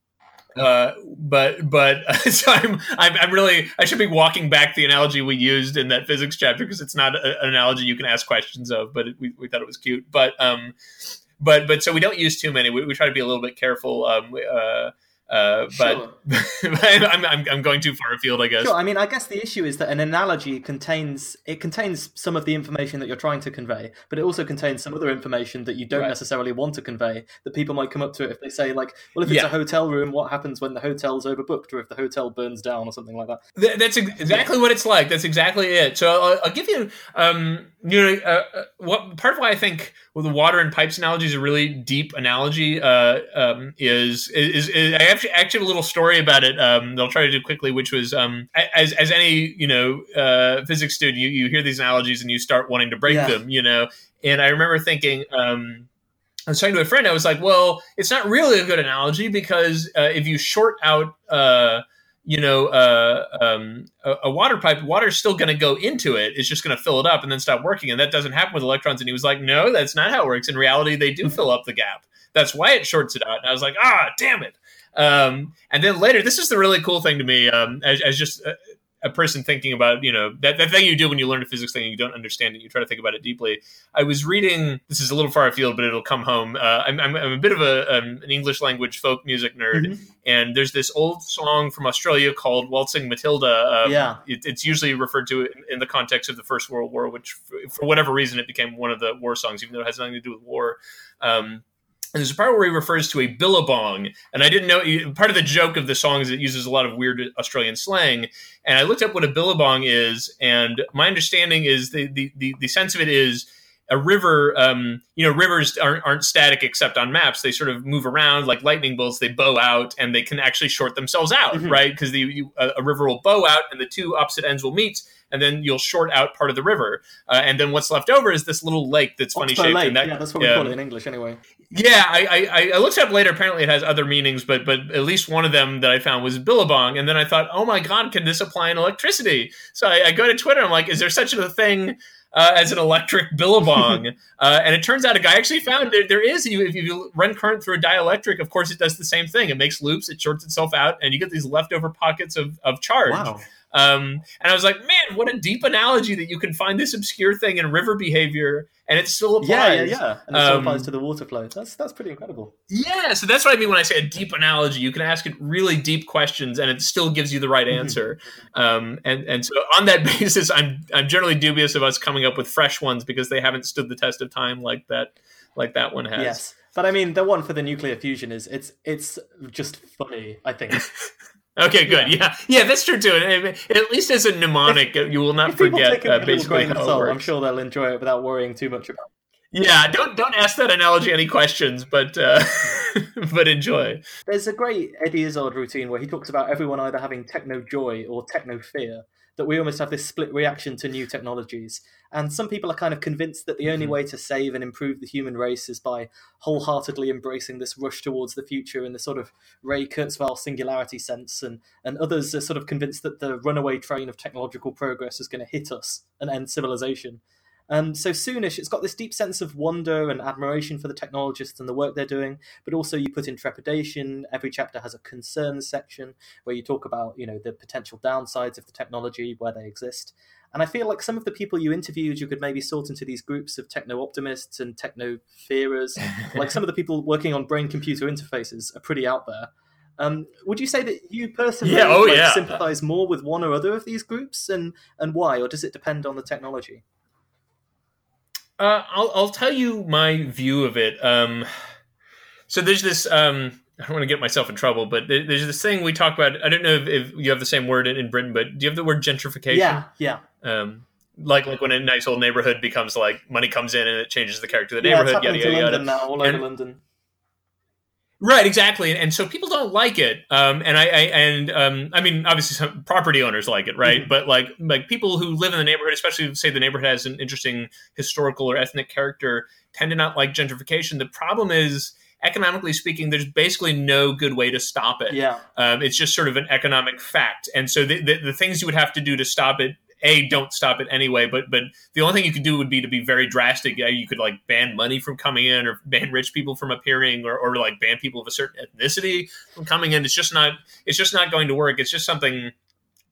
uh, but but (laughs) so I'm, I'm, I'm really I should be walking back the analogy we used in that physics chapter because it's not a, an analogy you can ask questions of, but it, we we thought it was cute. But um, but but so we don't use too many. We, we try to be a little bit careful. Um, uh, uh, but, sure. (laughs) I'm, I'm, I'm going too far afield, I guess. Sure. I mean, I guess the issue is that an analogy contains it contains some of the information that you're trying to convey, but it also contains some other information that you don't right. necessarily want to convey. That people might come up to it if they say, like, well, if it's yeah. a hotel room, what happens when the hotel's overbooked, or if the hotel burns down, or something like that. Th- that's exactly what it's like. That's exactly it. So I'll, I'll give you, um, you know, uh, uh, what part of why I think well, the water and pipes analogy is a really deep analogy. Uh, um, is, is, is I actually actually have a little story about it. Um, I'll try to do quickly, which was um, as as any you know uh, physics student, you, you hear these analogies and you start wanting to break yeah. them, you know. And I remember thinking. Um, I was talking to a friend. I was like, "Well, it's not really a good analogy because uh, if you short out uh, you know, uh, um, a, a, water pipe, water's still going to go into it. It's just going to fill it up and then stop working. And that doesn't happen with electrons. And he was like, no, that's not how it works. In reality, they do fill up the gap. That's why it shorts it out. And I was like, ah, damn it. Um, and then later, this is the really cool thing to me, um, as, as, just uh, a person thinking about you know that, that thing you do when you learn a physics thing and you don't understand it you try to think about it deeply. I was reading this is a little far afield but it'll come home. Uh, I'm, I'm, I'm, a bit of a, um, an english language folk music nerd mm-hmm. and there's this old song from australia called waltzing matilda um, yeah. it, it's usually referred to in, in, the context of the first world war which for, for, whatever reason it became one of the war songs even though it has nothing to do with war. Um, and there's a part where he refers to a billabong, and I didn't know. Part of the joke of the song is it uses a lot of weird Australian slang. And I looked up what a billabong is, and my understanding is the the the, the sense of it is a river. Um, you know, rivers aren't, aren't static except on maps. They sort of move around like lightning bolts. They bow out, and they can actually short themselves out, mm-hmm. right? Because a, a river will bow out, and the two opposite ends will meet and then you'll short out part of the river, uh, and then what's left over is this little lake that's funny shaped. Lake. That, yeah, that's what we call it in English, anyway. Yeah, I, I, I looked up later. Apparently, it has other meanings, but but at least one of them that I found was billabong, and then I thought, oh my god, can this apply in electricity? So I, I go to Twitter. I'm like, is there such a thing? Uh, as an electric billabong. (laughs) uh, and it turns out a guy actually found there, there is, if you run current through a dielectric, of course, it does the same thing. It makes loops, it shorts itself out, and you get these leftover pockets of, of charge. Wow. Um, and I was like, man, what a deep analogy that you can find this obscure thing in river behavior and it still applies. Yeah, yeah, yeah. And it still um, applies to the water flow. That's that's pretty incredible. Yeah, so that's what I mean when I say a deep analogy. You can ask it really deep questions and it still gives you the right mm-hmm. answer. um, and and so on that (laughs) basis, I'm I'm generally dubious of us coming up with fresh ones because they haven't stood the test of time like that like that one has. Yes. But I mean, the one for the nuclear fusion is it's it's just funny. I think (laughs) Okay, good. Yeah. yeah, that's true too. At least as a mnemonic, if, you will not forget uh, basically how soul, I'm sure they'll enjoy it without worrying too much about. It. Yeah, don't don't ask that analogy any questions, but uh, (laughs) but enjoy. There's a great Eddie Izzard routine where he talks about everyone either having techno joy or techno fear, that we almost have this split reaction to new technologies. And some people are kind of convinced that the only mm-hmm. way to save and improve the human race is by wholeheartedly embracing this rush towards the future in the sort of Ray Kurzweil singularity sense. And, and others are sort of convinced that the runaway train of technological progress is going to hit us and end civilization. Um, so soonish, it's got this deep sense of wonder and admiration for the technologists and the work they're doing, but also you put in trepidation. Every chapter has a concerns section where you talk about, you know, the potential downsides of the technology where they exist. And I feel like some of the people you interviewed, you could maybe sort into these groups of techno optimists and techno fearers. (laughs) like some of the people working on brain computer interfaces are pretty out there. Um, would you say that you personally yeah, oh, like, yeah. sympathize more with one or other of these groups, and and why, or does it depend on the technology? Uh, I'll I'll tell you my view of it. Um, so there's this um, I don't want to get myself in trouble, but there's this thing we talk about. I don't know if, if you have the same word in, in, Britain, but do you have the word gentrification? Yeah, yeah. Um, like like when a nice old neighborhood becomes like money comes in and it changes the character of the yeah, neighborhood. It's yada, yada, yada, London now, all and, over London. Right, exactly, and so people don't like it. Um, and I, I and um, I mean, obviously, some property owners like it, right? Mm-hmm. But like, like people who live in the neighborhood, especially say the neighborhood has an interesting historical or ethnic character, tend to not like gentrification. The problem is, economically speaking, there's basically no good way to stop it. Yeah, um, it's just sort of an economic fact, and so the, the, the things you would have to do to stop it a don't stop it anyway but but the only thing you could do would be to be very drastic. You could like ban money from coming in or ban rich people from appearing or, or like ban people of a certain ethnicity from coming in. It's just not it's just not going to work. It's just something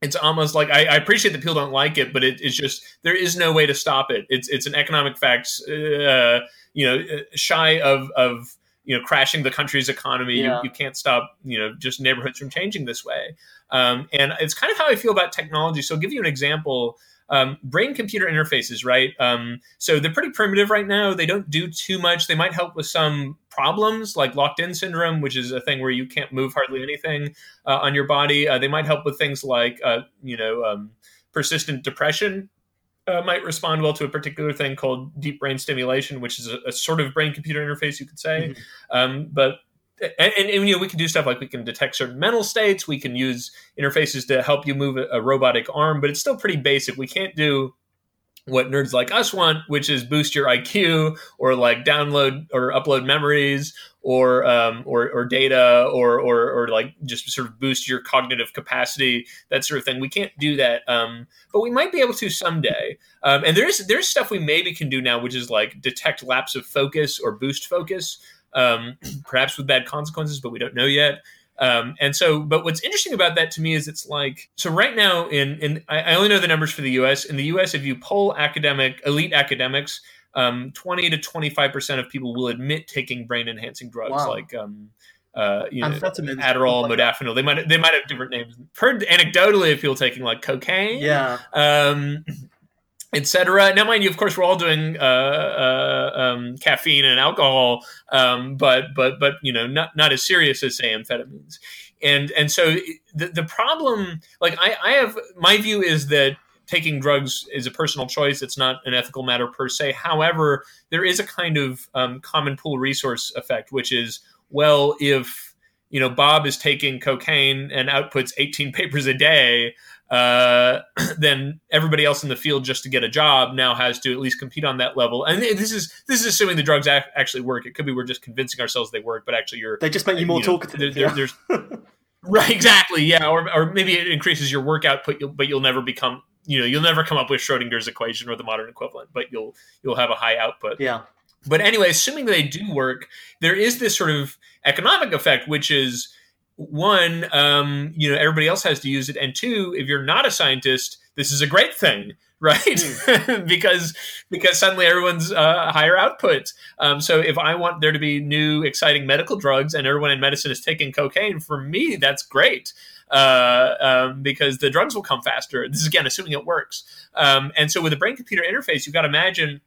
it's almost like I, I appreciate that people don't like it but it, it's just there is no way to stop it. It's it's an economic fact uh, you know uh, shy of of you know crashing the country's economy. Yeah. you, you can't stop you know just neighborhoods from changing this way. Um, and it's kind of how i feel about technology. So i'll give you an example. Um, brain computer interfaces right? Um, so they're pretty primitive right now. They don't do too much. They might help with some problems like locked in syndrome which is a thing where you can't move hardly anything uh, on your body. Uh, they might help with things like uh, you know um, persistent depression uh, might respond well to a particular thing called deep brain stimulation, which is a, a sort of brain computer interface, you could say. Mm-hmm. Um, but and, and, and, you know we can do stuff like we can detect certain mental states. We can use interfaces to help you move a, a robotic arm, but it's still pretty basic. We can't do what nerds like us want, which is boost your IQ or like download or upload memories or um, or, or data or, or, or like just sort of boost your cognitive capacity, that sort of thing. We can't do that, um, but we might be able to someday. Um, and there's there's stuff we maybe can do now, which is like detect lapse of focus or boost focus, um, (clears throat) perhaps with bad consequences, but we don't know yet. Um, and so, but what's interesting about that to me is it's like so right now in in I only know the numbers for the U.S. In the U.S., if you poll academic elite academics, um, twenty to twenty five percent of people will admit taking brain enhancing drugs wow. like um, uh, you know, Adderall, modafinil. They might they might have different names. Heard anecdotally of people taking like cocaine. Yeah. Um, etc. Now, mind you, of course, we're all doing uh, uh, um, caffeine and alcohol, um, but but but you know, not not as serious as say amphetamines. And and so the the problem, like I, I have my view is that taking drugs is a personal choice. It's not an ethical matter per se. However, there is a kind of um, common pool resource effect, which is well, if you know Bob is taking cocaine and outputs 18 (laughs) papers a day, uh, (clears throat) then everybody else in the field just to get a job now has to at least compete on that level. And this is this is assuming the drugs ac- actually work. It could be we're just convincing ourselves they work, but actually you're they just make you more you know, talkative. There, there, yeah. there's (laughs) right, exactly, yeah, or or maybe it increases your work output, but you'll never become you know you'll never come up with Schrodinger's equation or the modern equivalent, but you'll you'll have a high output. Yeah. But anyway, assuming they do work, there is this sort of economic effect, which is one, um, you know, everybody else has to use it, and two, if you're not a scientist, this is a great thing, (laughs) right? Mm. (laughs) because because suddenly everyone's uh, higher output. Um, so if I want there to be new exciting medical drugs, and everyone in medicine is taking cocaine, for me that's great. Uh, um, because the drugs will come faster. This is again assuming it works. Um, and so with a brain computer interface, you've got to imagine.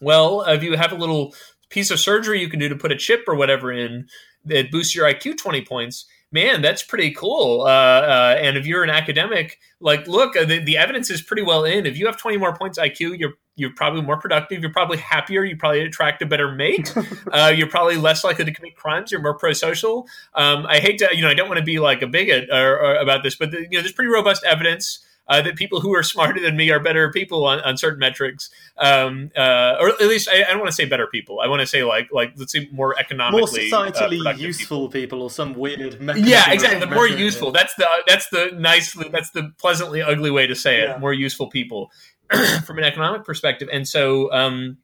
Well, if you have a little piece of surgery you can do to put a chip or whatever in, that boosts your IQ 20 points, man, that's pretty cool. Uh, uh, and if you're an academic, like, look, uh, the, the evidence is pretty well in. If you have 20 more points IQ, you're you're probably more productive. You're probably happier. You probably attract a better mate. (laughs) uh, you're probably less likely to commit crimes. You're more pro-social. Um, I hate to, you know, I don't want to be like a bigot or, or about this, but the, you know, there's pretty robust evidence uh, that people who are smarter than me are better people on, on certain metrics, um, uh, or at least I, I don't want to say better people. I want to say like like let's say more economically, more societally uh, useful people. people. or some weird. Yeah, exactly. The more useful. That's the that's the nice. That's the pleasantly ugly way to say it. Yeah. More useful people (clears throat) from an economic perspective, and so. Um,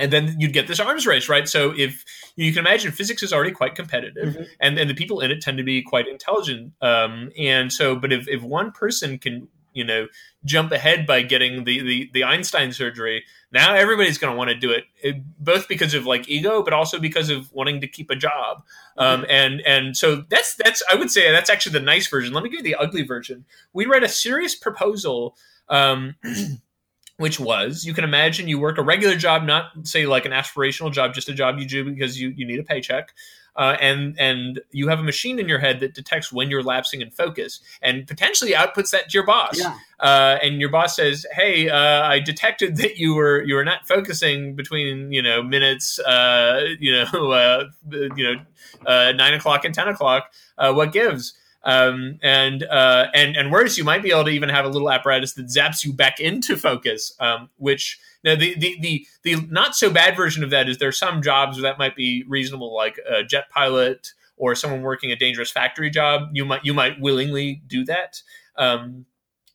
and then you'd get this arms race, right? So if you can imagine, physics is already quite competitive, mm-hmm. and and the people in it tend to be quite intelligent. Um, and so, but if if one person can you know jump ahead by getting the the, the Einstein surgery. Now everybody's going to want to do it, it, both because of like ego, but also because of wanting to keep a job. Um, mm-hmm. and and so that's that's I would say that's actually the nice version. Let me give you the ugly version. We read a serious proposal. Um, (clears throat) which was you can imagine you work a regular job, not say like an aspirational job, just a job you do because you, you need a paycheck. Uh, and and you have a machine in your head that detects when you're lapsing in focus and potentially outputs that to your boss. Yeah. Uh, and your boss says, "Hey, uh, I detected that you were you were not focusing between you know minutes, uh, you know, (laughs) uh, you know, uh, nine o'clock and ten o'clock. Uh, what gives?" Um, and uh, and and worse, you might be able to even have a little apparatus that zaps you back into focus, um, which now, the, the, the, the not so bad version of that is there are some jobs where that might be reasonable, like a jet pilot or someone working a dangerous factory job. You might you might willingly do that. Um,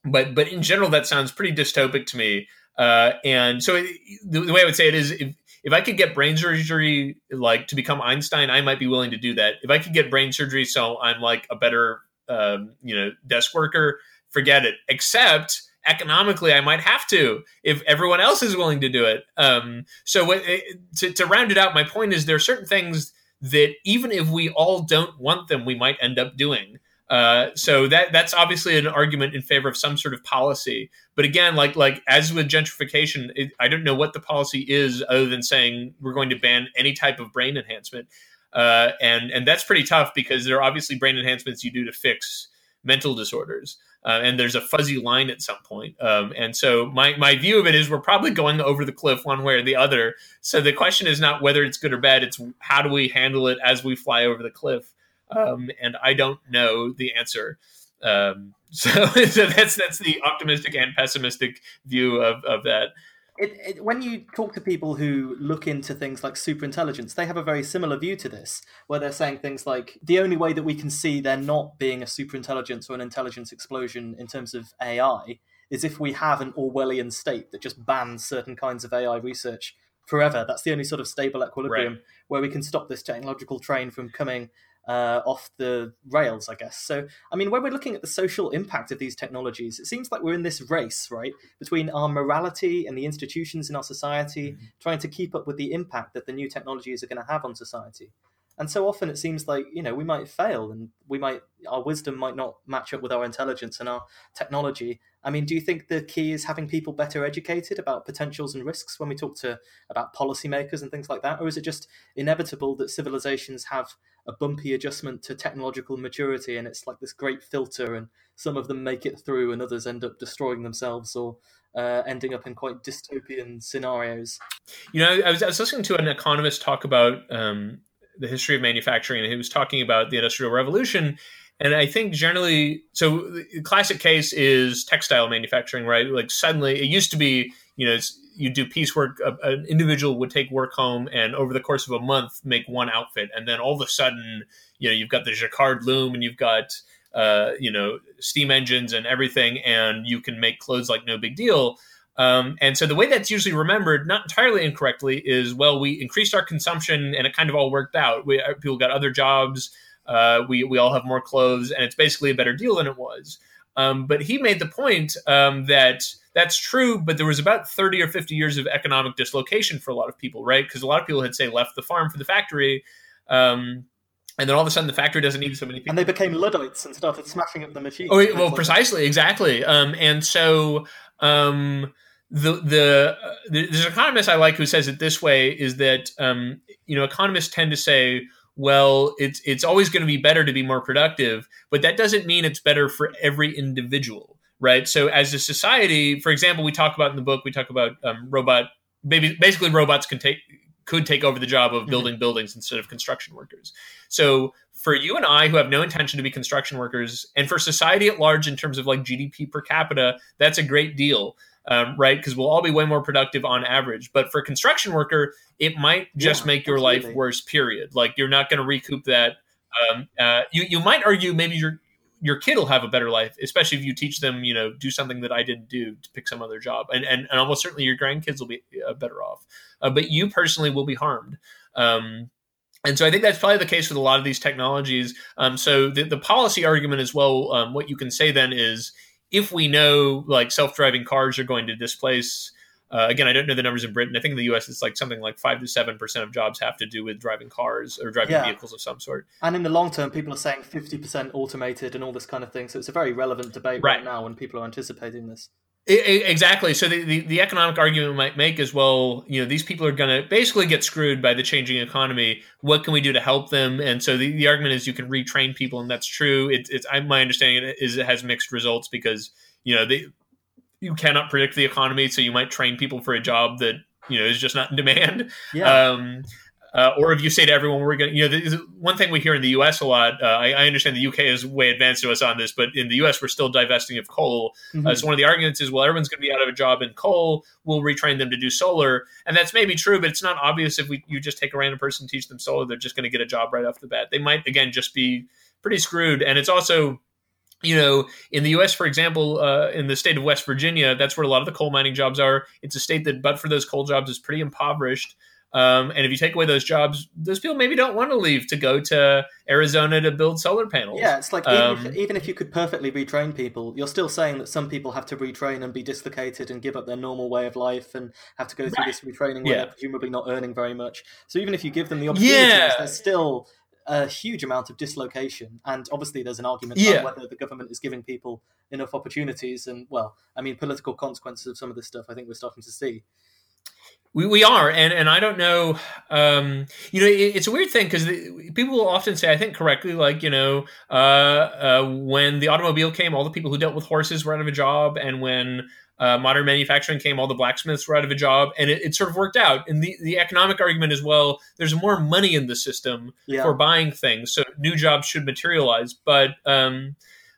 but but in general, that sounds pretty dystopic to me. Uh, and so it, the, the, way I would say it is, if, if I could get brain surgery like to become Einstein, I might be willing to do that. If I could get brain surgery so I'm like a better um, you know desk worker, forget it. Except economically I might have to if everyone else is willing to do it. Um, so what, eh, to, to round it out, my point is there are certain things that even if we all don't want them, we might end up doing. Uh, so that that's obviously an argument in favor of some sort of policy. But again, like like as with gentrification, it, I don't know what the policy is other than saying we're going to ban any type of brain enhancement, uh, and and that's pretty tough because there are obviously brain enhancements you do to fix mental disorders uh, and there's a fuzzy line at some point. Um, and so my, my view of it is we're probably going over the cliff one way or the other. So the question is not whether it's good or bad; it's how do we handle it as we fly over the cliff. Um, and I don't know the answer. Um, (laughs) so, so that's that's the optimistic and pessimistic view of, of that. It, it, when you talk to people who look into things like superintelligence, they have a very similar view to this, where they're saying things like the only way that we can see there not being a superintelligence or an intelligence explosion in terms of AI is if we have an Orwellian state that just bans certain kinds of AI research forever. That's the only sort of stable equilibrium right. where we can stop this technological train from coming uh, off the rails, I guess. So, I mean, when we're looking at the social impact of these technologies, it seems like we're in this race, right, between our morality and the institutions in our society, mm-hmm. trying to keep up with the impact that the new technologies are going to have on society. And so often it seems like, you know, we might fail and we might, our wisdom might not match up with our intelligence and our technology. I mean, do you think the key is having people better educated about potentials and risks when we talk to about policymakers and things like that? Or is it just inevitable that civilizations have a bumpy adjustment to technological maturity, and it's like this great filter, and some of them make it through, and others end up destroying themselves or uh, ending up in quite dystopian scenarios. You know, I was, I was listening to an economist talk about um, the history of manufacturing, and he was talking about the Industrial Revolution. And I think generally, so the classic case is textile manufacturing, right? Like suddenly, it used to be, you know, you do piecework. An individual would take work home and over the course of a month make one outfit, and then all of a sudden, you know, you've got the jacquard loom and you've got uh, you know steam engines and everything, and you can make clothes like no big deal. Um, and so the way that's usually remembered, not entirely incorrectly, is well, we increased our consumption and it kind of all worked out. We, uh, people got other jobs. Uh, we we all have more clothes, and it's basically a better deal than it was. Um, but he made the point um, that that's true, but there was about 30 or 50 years of economic dislocation for a lot of people, right? Because a lot of people had, say, left the farm for the factory. Um, and then all of a sudden, the factory doesn't need so many people. And they became Luddites and started smashing up the machines. Oh, well, precisely, exactly. Um, and so um, the, the, uh, there's an economist I like who says it this way is that, um, you know, economists tend to say, well, it's it's always going to be better to be more productive, but that doesn't mean it's better for every individual, right? So, as a society, for example, we talk about in the book, we talk about um, robot, maybe basically robots can take could take over the job of mm-hmm. building mm-hmm. buildings instead of construction workers. So, for you and I who have no intention to be construction workers, and for society at large in terms of like GDP per capita, that's a great deal um, right? Because we'll all be way more productive on average. But for a construction worker, it might just yeah, make your absolutely. life worse. Period. Like you're not going to recoup that. Um, uh, you you might argue maybe your your kid will have a better life, especially if you teach them, you know, do something that I didn't do to pick some other job, and and, and almost certainly your grandkids will be uh, better off. Uh, but you personally will be harmed. Um, and so I think that's probably the case with a lot of these technologies. Um, so the, the policy argument as well, um, what you can say then is if we know like self-driving cars are going to displace uh, again, I don't know the numbers in Britain. I think in the U.S. it's like something like five to seven percent of jobs have to do with driving cars or driving yeah. vehicles of some sort. And in the long term, people are saying fifty percent automated and all this kind of thing. So it's a very relevant debate right, right now when people are anticipating this. Exactly. So the, the, the, economic argument might make is well, you know, these people are going to basically get screwed by the changing economy. What can we do to help them? And so the, the argument is you can retrain people, and that's true. It, it's I, my understanding is it has mixed results because you know they, you cannot predict the economy, so you might train people for a job that you know is just not in demand. Yeah. Um, uh, or if you say to everyone, we're going to, you know, one thing we hear in the U.S. a lot. Uh, I, I, understand the UK is way advanced to us on this, but in the U.S. we're still divesting of coal. Mm-hmm. Uh, so one of the arguments is, well, everyone's going to be out of a job in coal. We'll retrain them to do solar, and that's maybe true, but it's not obvious if we you just take a random person teach them solar, they're just going to get a job right off the bat. They might again just be pretty screwed, and it's also you know, in the U.S., for example, uh, in the state of West Virginia, that's where a lot of the coal mining jobs are. It's a state that, but for those coal jobs, is pretty impoverished. Um, and if you take away those jobs, those people maybe don't want to leave to go to Arizona to build solar panels. Yeah, it's like um, even, if, even, if, you could perfectly retrain people, you're still saying that some people have to retrain and be dislocated and give up their normal way of life and have to go through right. this retraining where yeah. they're presumably not earning very much. So even if you give them the opportunities, yeah. there's still a huge amount of dislocation. And obviously, there's an argument yeah. about whether the government is giving people enough opportunities. And well, I mean, political consequences of some of this stuff. I think we're starting to see. We, we are, and, and I don't know. Um, you know, it, it's a weird thing because people will often say, I think correctly, like you know, uh, uh, when the automobile came, all the people who dealt with horses were out of a job, and when uh, modern manufacturing came, all the blacksmiths were out of a job, and it, it, sort of worked out. And the, the economic argument as well, there's more money in the system yeah. for buying things, so new jobs should materialize. But um,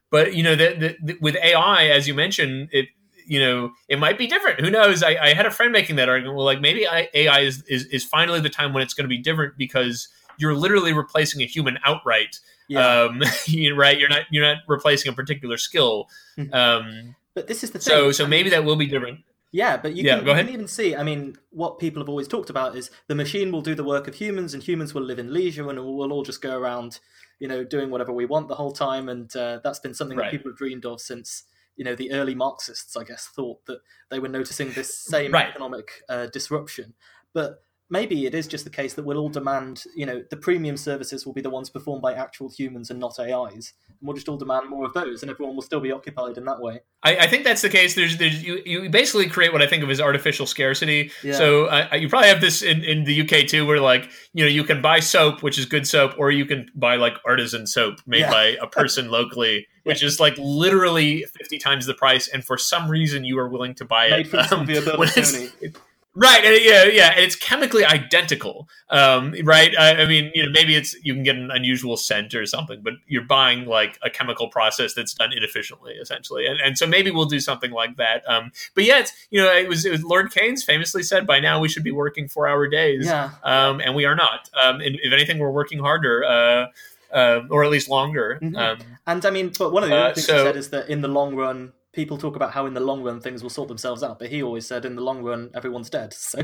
but you know, the, the, with AI, as you mentioned, it you know, it might be different. Who knows? I, I had a friend making that argument. Well, like maybe AI is, is, is finally the time when it's going to be different because you're literally replacing a human outright. Yeah. Um, (laughs) right? You're not you're not replacing a particular skill. Mm-hmm. Um, but this is the thing. So so maybe that will be different. Yeah, but you, yeah, can, you can, even see. I mean, what people have always talked about is the machine will do the work of humans, and humans will live in leisure, and we'll all just go around, you know, doing whatever we want the whole time. And uh, that's been something right. that people have dreamed of since you know the early Marxists, I guess, thought that they were noticing this (laughs) same right. economic uh, disruption. But maybe it is just the case that we'll all demand, you know, the premium services will be the ones performed by actual humans and not AIs. And we'll just all demand more of those, and everyone will still be occupied in that way. I, I think that's the case. There's, there's, you, you basically create what I think of as artificial scarcity. Yeah. So uh, you probably have this in, in the UK too, where like, you know, you can buy soap, which is good soap, or you can buy like artisan soap made yeah. by a person locally. (laughs) Which is like literally fifty times the price, and for some reason you are willing to buy it. Um, (laughs) Right, yeah, yeah, and it's chemically identical, um, right? I, I, mean, you know, maybe it's you can get an unusual scent or something, but you're buying like a chemical process that's done inefficiently, essentially, and, and so maybe we'll do something like that. Um, but yeah, it's you know, it was, it was Lord Keynes famously said, "By now we should be working four hour days," yeah, um, and we are not. Um, and if anything, we're working harder. Uh, uh, or at least longer. Mm-hmm. Um, and I mean, but one of the uh, things so, he said is that in the long run, people talk about how in the long run things will sort themselves out, but he always said in the long run everyone's dead. (laughs) So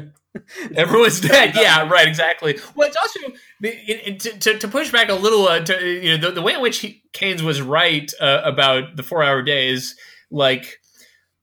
everyone's (laughs) dead. Yeah, right. Exactly. Well, it's also to, to, to push back a little. Uh, to you know the, the way in which he, Keynes was right uh, about the four hour days, like.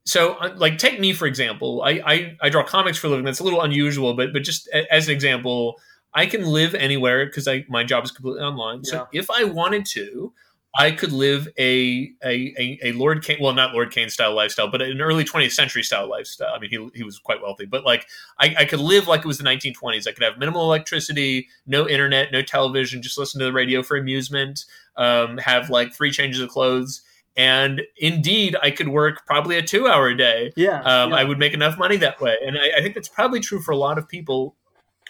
So, uh, like, take me for example. I, I, I draw comics for a living. That's a little unusual, but but just as an example, I can live anywhere because I my job is completely online. So, yeah. if I wanted to, I could live a a, a, a Lord Keynes, well, not Lord Keynes style lifestyle, but an early 20th century style lifestyle. I mean, he, he was quite wealthy, but like I, I could live like it was the 1920s. I could have minimal electricity, no internet, no television, just listen to the radio for amusement, um, have like three changes of clothes. And indeed, I could work probably a two hour day. Yeah, um, yeah. I would make enough money that way. And I, I think that's probably true for a lot of people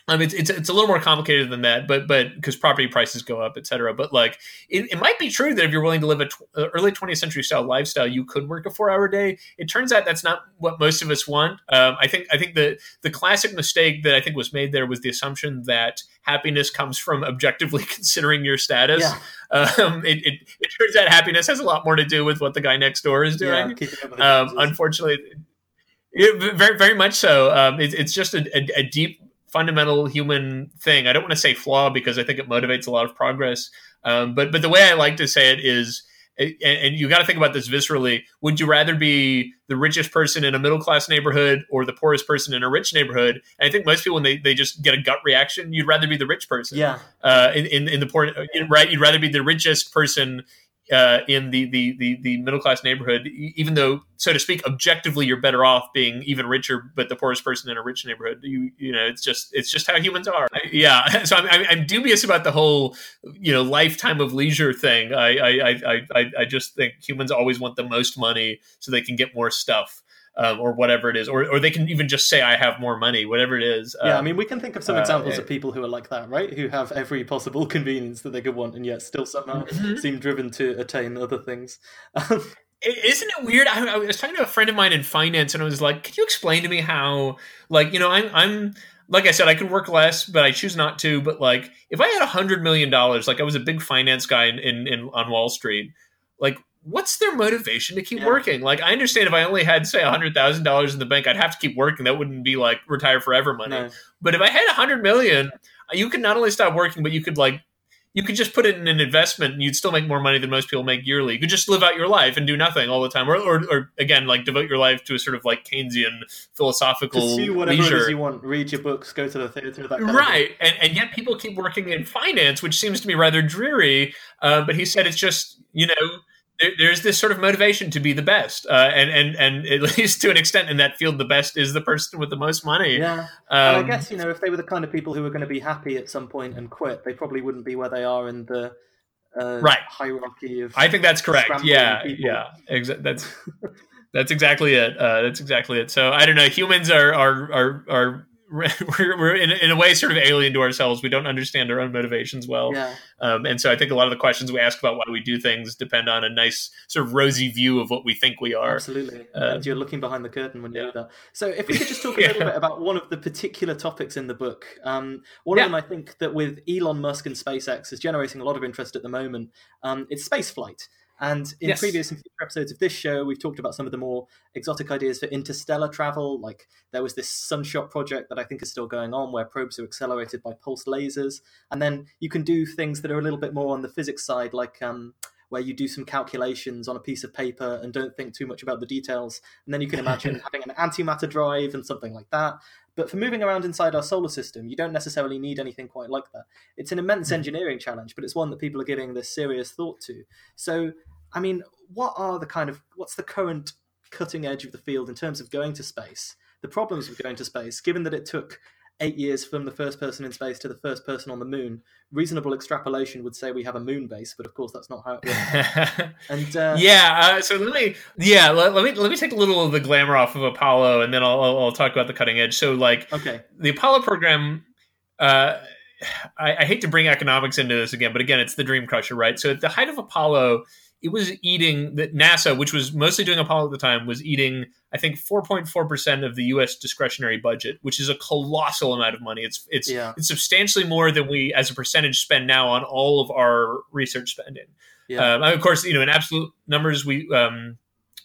I mean, it's, it's, it's a little more complicated than that, but but because property prices go up, et cetera. But like, it, it might be true that if you're willing to live a tw- early 20th century style lifestyle, you could work a four hour day. It turns out that's not what most of us want. Um, I think I think the the classic mistake that I think was made there was the assumption that happiness comes from objectively (laughs) considering your status. Yeah. Um, it, it, it, turns out happiness has a lot more to do with what the guy next door is doing. Yeah, um, unfortunately. It, very, very much so. Um, it, it's just a, a, a deep fundamental human thing. I don't want to say flaw because I think it motivates a lot of progress. Um, but but the way I like to say it is, and, and you got to think about this viscerally. Would you rather be the richest person in a middle class neighborhood or the poorest person in a rich neighborhood? And I think most people, when they, they just get a gut reaction, you'd rather be the rich person. Yeah. Uh, in, in, in the poor, right? You'd rather be the richest person uh, in the, the the the middle class neighborhood, even though so to speak, objectively you're better off being even richer, but the poorest person in a rich neighborhood. You you know, it's just it's just how humans are. I, yeah, (laughs) so I'm, I'm dubious about the whole you know lifetime of leisure thing. I I I I, I just think humans always want the most money so they can get more stuff um, or whatever it is, or, or they can even just say, I have more money, whatever it is. Yeah, um, I mean, we can think of some uh, examples it- of people who are like that, right? Who have every possible convenience that they could want and yet still somehow Mhm. seem driven to attain other things. (laughs) Um, Isn't it weird? I, I was talking to a friend of mine in finance, and I was like, "Could you explain to me how, like, you know, I'm, I'm, like I said, I could work less, but I choose not to. But like, if I had a hundred million dollars, like I was a big finance guy in, in, in on Wall Street, like, what's their motivation to keep Yeah. working? Like, I understand if I only had say a hundred thousand dollars in the bank, I'd have to keep working. That wouldn't be like retire forever money. no. But if I had a hundred million, you could not only stop working, but you could like you could just put it in an investment and you'd still make more money than most people make yearly. You could just live out your life and do nothing all the time. Or or, or again, like devote your life to a sort of like Keynesian philosophical Pursue whatever it leisure. is you want. Read your books, go to the theater, that kind of. Right, and and yet people keep working in finance, which seems to me rather dreary. Uh, but he said it's just you know there, there's this sort of motivation to be the best, uh, and and and at (laughs) least to an extent in that field, the best is the person with the most money. Yeah. And I Um, guess, you know, if they were the kind of people who were going to be happy at some point and quit, they probably wouldn't be where they are in the uh, Right. hierarchy of. I think that's correct. Yeah, people. yeah, exa- that's (laughs) that's exactly it. Uh, that's exactly it. So I don't know. Humans are are are are (laughs) we're, we're in, in a way sort of alien to ourselves. We don't understand our own motivations well, yeah. um, and so I think a lot of the questions we ask about why we do things depend on a nice sort of rosy view of what we think we are. Absolutely. Uh, and you're looking behind the curtain when you yeah. do that. So, if we could just talk a (laughs) Yeah. little bit about one of the particular topics in the book. Um, one of them, I think, that with Elon Musk and SpaceX is generating a lot of interest at the moment. Um, it's space flight. And in Yes. previous and future episodes of this show, we've talked about some of the more exotic ideas for interstellar travel. Like there was this Starshot project that I think is still going on, where probes are accelerated by pulse lasers. And then you can do things that are a little bit more on the physics side, like um, where you do some calculations on a piece of paper and don't think too much about the details. And then you can imagine (laughs) having an antimatter drive and something like that. But for moving around inside our solar system, you don't necessarily need anything quite like that. It's an immense hmm. engineering challenge, but it's one that people are giving this serious thought to. So, I mean, what are the kind of what's the current cutting edge of the field in terms of going to space? The problems with going to space, given that it took eight years from the first person in space to the first person on the moon, reasonable extrapolation would say we have a moon base, but of course that's not how it works. (laughs) And uh, yeah. Uh, so let me, yeah, let, let me let me take a little of the glamour off of Apollo, and then I'll, I'll, I'll talk about the cutting edge. So like okay, the Apollo program. Uh, I, I hate to bring economics into this again, but again, it's the dream crusher, right? So at the height of Apollo, it was eating that NASA, which was mostly doing Apollo at the time, was eating I think 4.4 percent of the U.S. discretionary budget, which is a colossal amount of money. It's it's Yeah. it's substantially more than we, as a percentage, spend now on all of our research spending. yeah, Um, and of course, you know, in absolute numbers, we um,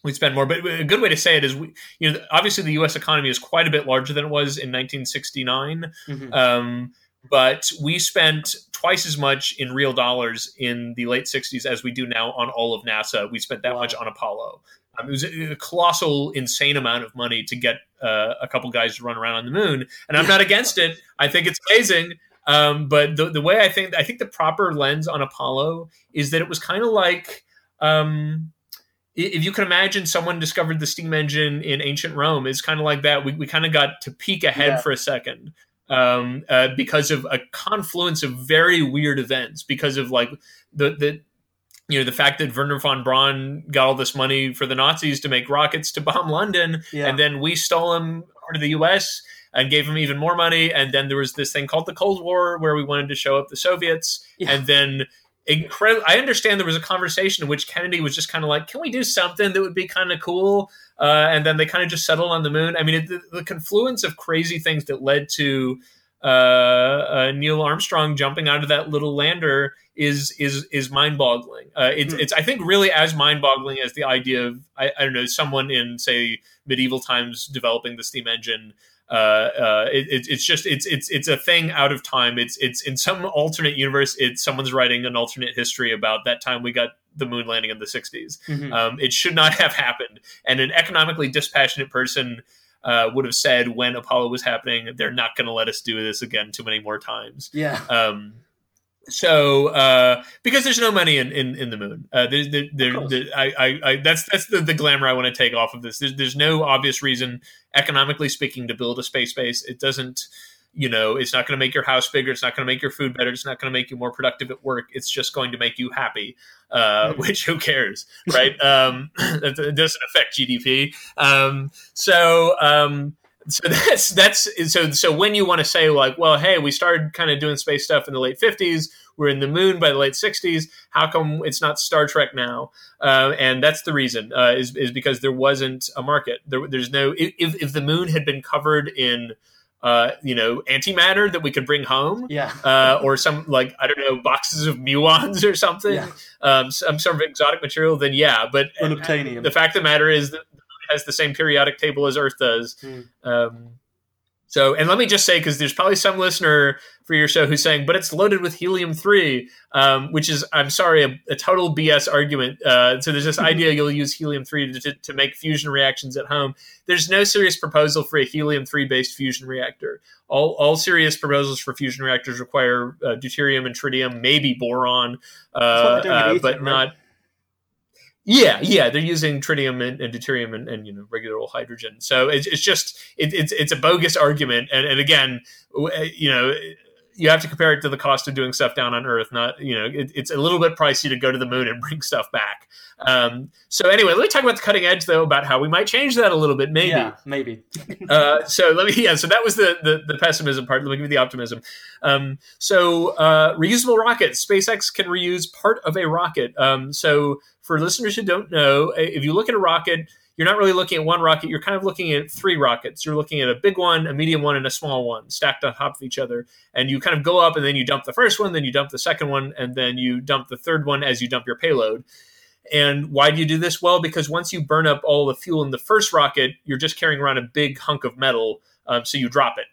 we spend more. But a good way to say it is, we, you know, obviously the U.S. economy is quite a bit larger than it was in 1969. Mhm. Um, but we spent twice as much in real dollars in the late 60s as we do now on all of NASA. We spent that Wow. much on Apollo. Um, it was a a colossal, insane amount of money to get uh, a couple guys to run around on the moon. And I'm not against it. I think it's amazing. Um, but the, the way I think, I think the proper lens on Apollo is that it was kind of like, um, if you can imagine someone discovered the steam engine in ancient Rome, it's kind of like that. We, we kind of got to peek ahead Yeah. for a second um, uh, because of a confluence of very weird events. Because of like the the you know the fact that Wernher von Braun got all this money for the Nazis to make rockets to bomb London, yeah, and then we stole him to the U.S. and gave him even more money. And then there was this thing called the Cold War where we wanted to show up the Soviets, Yeah. and then. Incredible. I understand there was a conversation in which Kennedy was just kind of like, "Can we do something that would be kind of cool?" Uh, and then they kind of just settled on the moon. I mean, it, the, the confluence of crazy things that led to uh, uh, Neil Armstrong jumping out of that little lander is is is mind boggling. Uh, it's Hmm. it's I think really as mind boggling as the idea of I, I don't know someone in say medieval times developing the steam engine. Uh, uh, it, it, it's just it's it's it's a thing out of time. It's it's in some alternate universe. It's someone's writing an alternate history about that time we got the moon landing in the 60s. Mhm. Um, it should not (laughs) have happened. And an economically dispassionate person uh, would have said when Apollo was happening, they're not going to let us do this again too many more times. yeah. Um, so uh, because there's no money in, in, in the moon, uh, there, there, there, there I, I, I, that's that's the, the glamour I want to take off of this. There's, there's no obvious reason, economically speaking, to build a space base. It doesn't, you know, it's not going to make your house bigger. It's not going to make your food better. It's not going to make you more productive at work. It's just going to make you happy. Uh, mm-hmm. which who cares, right? (laughs) um, (laughs) it doesn't affect GDP. Um, so. Um, so (laughs) that's that's so so when you want to say like well hey we started kind of doing space stuff in the late 50s we're in the moon by the late 60s how come it's not star trek now uh, and that's the reason uh, is, is because there wasn't a market there, there's no if, if the moon had been covered in uh, you know, antimatter that we could bring home, yeah, uh, or some like I don't know boxes of muons or something, yeah. um, some sort of exotic material. Then yeah, but unobtainium. The fact of the matter is that has the same periodic table as Earth does. Mm. Um, so, and let me just say, because there's probably some listener for your show who's saying, but it's loaded with helium 3, um, which is, I'm sorry, a, a total BS argument. Uh, so there's this idea (laughs) you'll use helium 3 to, to, make fusion reactions at home. There's no serious proposal for a helium 3 based fusion reactor. All, all serious proposals for fusion reactors require uh, deuterium and tritium, maybe boron, uh, uh but not. Yeah, yeah, they're using tritium and, and deuterium and, and, you know regular old hydrogen. So it's, it's just it, it's it's a bogus argument. And, and again, you know, you have to compare it to the cost of doing stuff down on Earth. Not you know, it, it's a little bit pricey to go to the moon and (laughs) bring stuff back. Um, so anyway, let me talk about the cutting edge though, about how we might change that a little bit. Maybe, yeah, maybe. (laughs) uh, so let me yeah. So that was the the, the pessimism part. Let me give you the optimism. Um, so uh, reusable rockets. SpaceX can reuse part of a rocket. Um, so for listeners who don't know, if you look at a rocket, you're not really looking at one rocket. You're kind of looking at three rockets. You're looking at a big one, a medium one, and a small one stacked on top of each other. And you kind of go up and then you dump the first one, then you dump the second one, and then you dump the third one as you dump your payload. And why do you do this? Well, because once you burn up all the fuel in the first rocket, you're just carrying around a big hunk of metal. Um, so you drop it.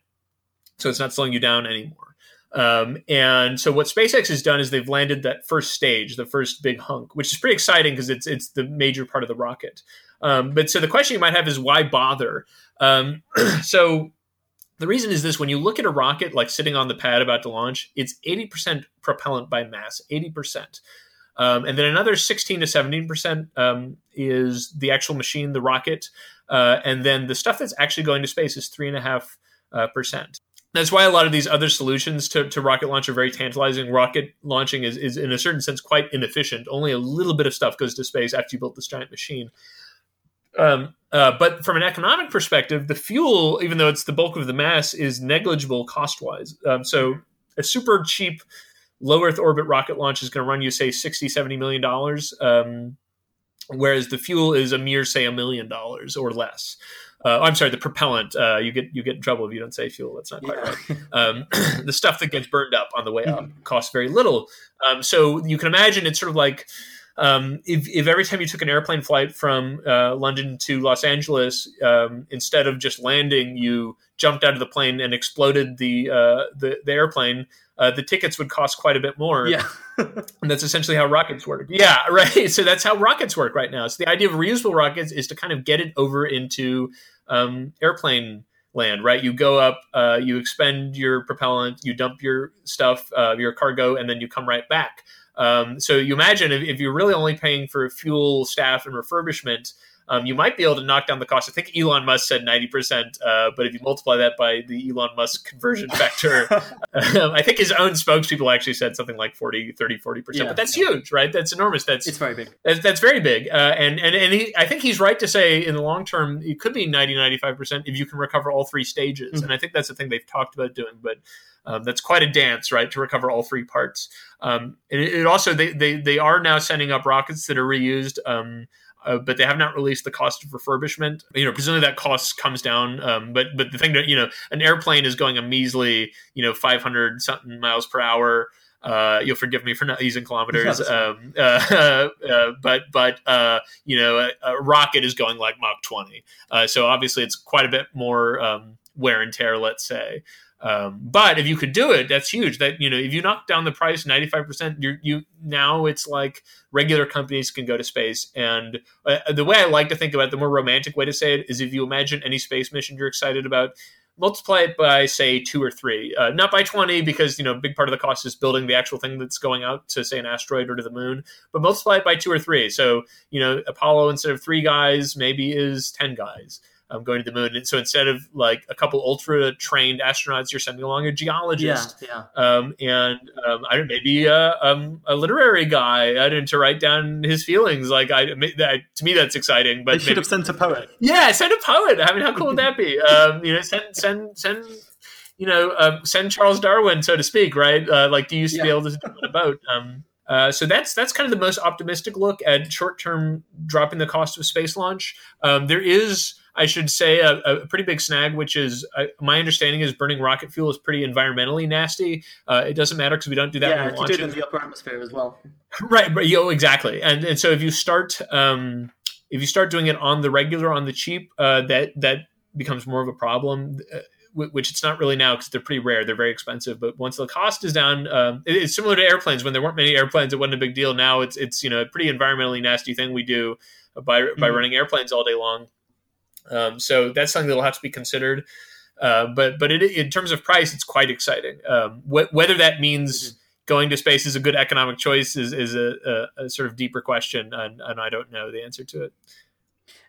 So it's not slowing you down anymore. Um, and so what SpaceX has done is they've landed that first stage, the first big hunk, which is pretty exciting because it's it's the major part of the rocket. Um, but so the question you might have is why bother? Um, (clears throat) so the reason is this: when you look at a rocket like sitting on the pad about to launch, it's eighty percent propellant by mass, eighty percent. Um, and then another 16 to 17 percent um, is the actual machine, the rocket, uh, and then the stuff that's actually going to space is three and a half uh, percent that's why a lot of these other solutions to, to rocket launch are very tantalizing. Rocket launching is, is, in a certain sense, quite inefficient. Only a little bit of stuff goes to space after you built this giant machine. Um, uh, but from an economic perspective, the fuel, even though it's the bulk of the mass, is negligible cost wise. Um, so a super cheap low Earth orbit rocket launch is going to run you, say, 60, 70 million dollars. Um, whereas the fuel is a mere, say, a million dollars or less uh, I'm sorry, the propellant. Uh, you get you get in trouble if you don't say fuel. That's not quite yeah. right. (laughs) Um, (clears throat) the stuff that gets burned up on the way up mm-hmm. costs very little. Um, so you can imagine it's sort of like um, if, if every time you took an airplane flight from uh, London to Los Angeles, um, instead of just landing, you jumped out of the plane and exploded the uh, the, the airplane. Uh, the tickets would cost quite a bit more. Yeah. (laughs) and that's essentially how rockets work. Yeah, right. So that's how rockets work right now. So the idea of reusable rockets is to kind of get it over into um, airplane land, right? You go up, uh, you expend your propellant, you dump your stuff, uh, your cargo, and then you come right back. Um, so you imagine if, if, you're really only paying for fuel, staff, and refurbishment, um, you might be able to knock down the cost. I think Elon Musk said 90%, uh, but if you multiply that by the Elon Musk conversion (laughs) factor, um, I think his own spokespeople actually said something like 40, 30, 40%. Yeah, but that's huge, right? That's enormous. That's It's very big. That's, that's very big. Uh, and and, and he, I think he's right to say in the long term, it could be 90, 95% if you can recover all three stages. Mm-hmm. And I think that's the thing they've talked about doing. But um, that's quite a dance, right, to recover all three parts. Um, it, it, also they, they they are now sending up rockets that are reused. Um, uh, but they have not released the cost of refurbishment. You know, presumably that cost comes down. Um, but but the thing that you know, an airplane is going a measly you know 500 something miles per hour. Uh, you'll forgive me for not using kilometers, um, (laughs) uh, uh, but but uh, you know, a, a, rocket is going like Mach 20. Uh, so obviously, it's quite a bit more um, wear and tear. Let's say. Um, but if you could do it, that's huge. That you know, if you knock down the price ninety five percent, you now it's like regular companies can go to space. And uh, the way I like to think about it, the more romantic way to say it is, if you imagine any space mission you're excited about, multiply it by say two or three, uh, not by twenty because you know a big part of the cost is building the actual thing that's going out to say an asteroid or to the moon, but multiply it by two or three. So you know Apollo instead of three guys maybe is ten guys um, going to the moon. And so instead of like a couple ultra trained astronauts, you're sending along a geologist. Yeah, yeah. Um, and um, I don't maybe a, um, a literary guy I didn't to write down his feelings. Like I, that, to me, that's exciting. But they should maybe, have sent a poet. Yeah, send a poet. I mean, how cool would that be? (laughs) Um, you know, send send send. You know, um, send Charles Darwin, so to speak, right? Uh, like, do you used to yeah. be able to do on a boat? Um, uh, so that's that's kind of the most optimistic look at short term dropping the cost of space launch. Um, there is I should say a, a pretty big snag, which is uh, my understanding is burning rocket fuel is pretty environmentally nasty. Uh, it doesn't matter because we don't do that. Yeah, when we you do it in the upper atmosphere as well. Right, but yo, exactly. And and so if you start um, if you start doing it on the regular, on the cheap, uh, that that becomes more of a problem. Uh, which it's not really now because they're pretty rare. They're very expensive. But once the cost is down, um, it, it's similar to airplanes. When there weren't many airplanes, it wasn't a big deal. Now it's it's you know a pretty environmentally nasty thing we do by by mm-hmm. running airplanes all day long. Um, so that's something that'll have to be considered. Uh, but but it, in terms of price, it's quite exciting. Um, wh- whether that means mm-hmm. going to space is a good economic choice is, is a, a, a sort of deeper question, and, and, I don't know the answer to it.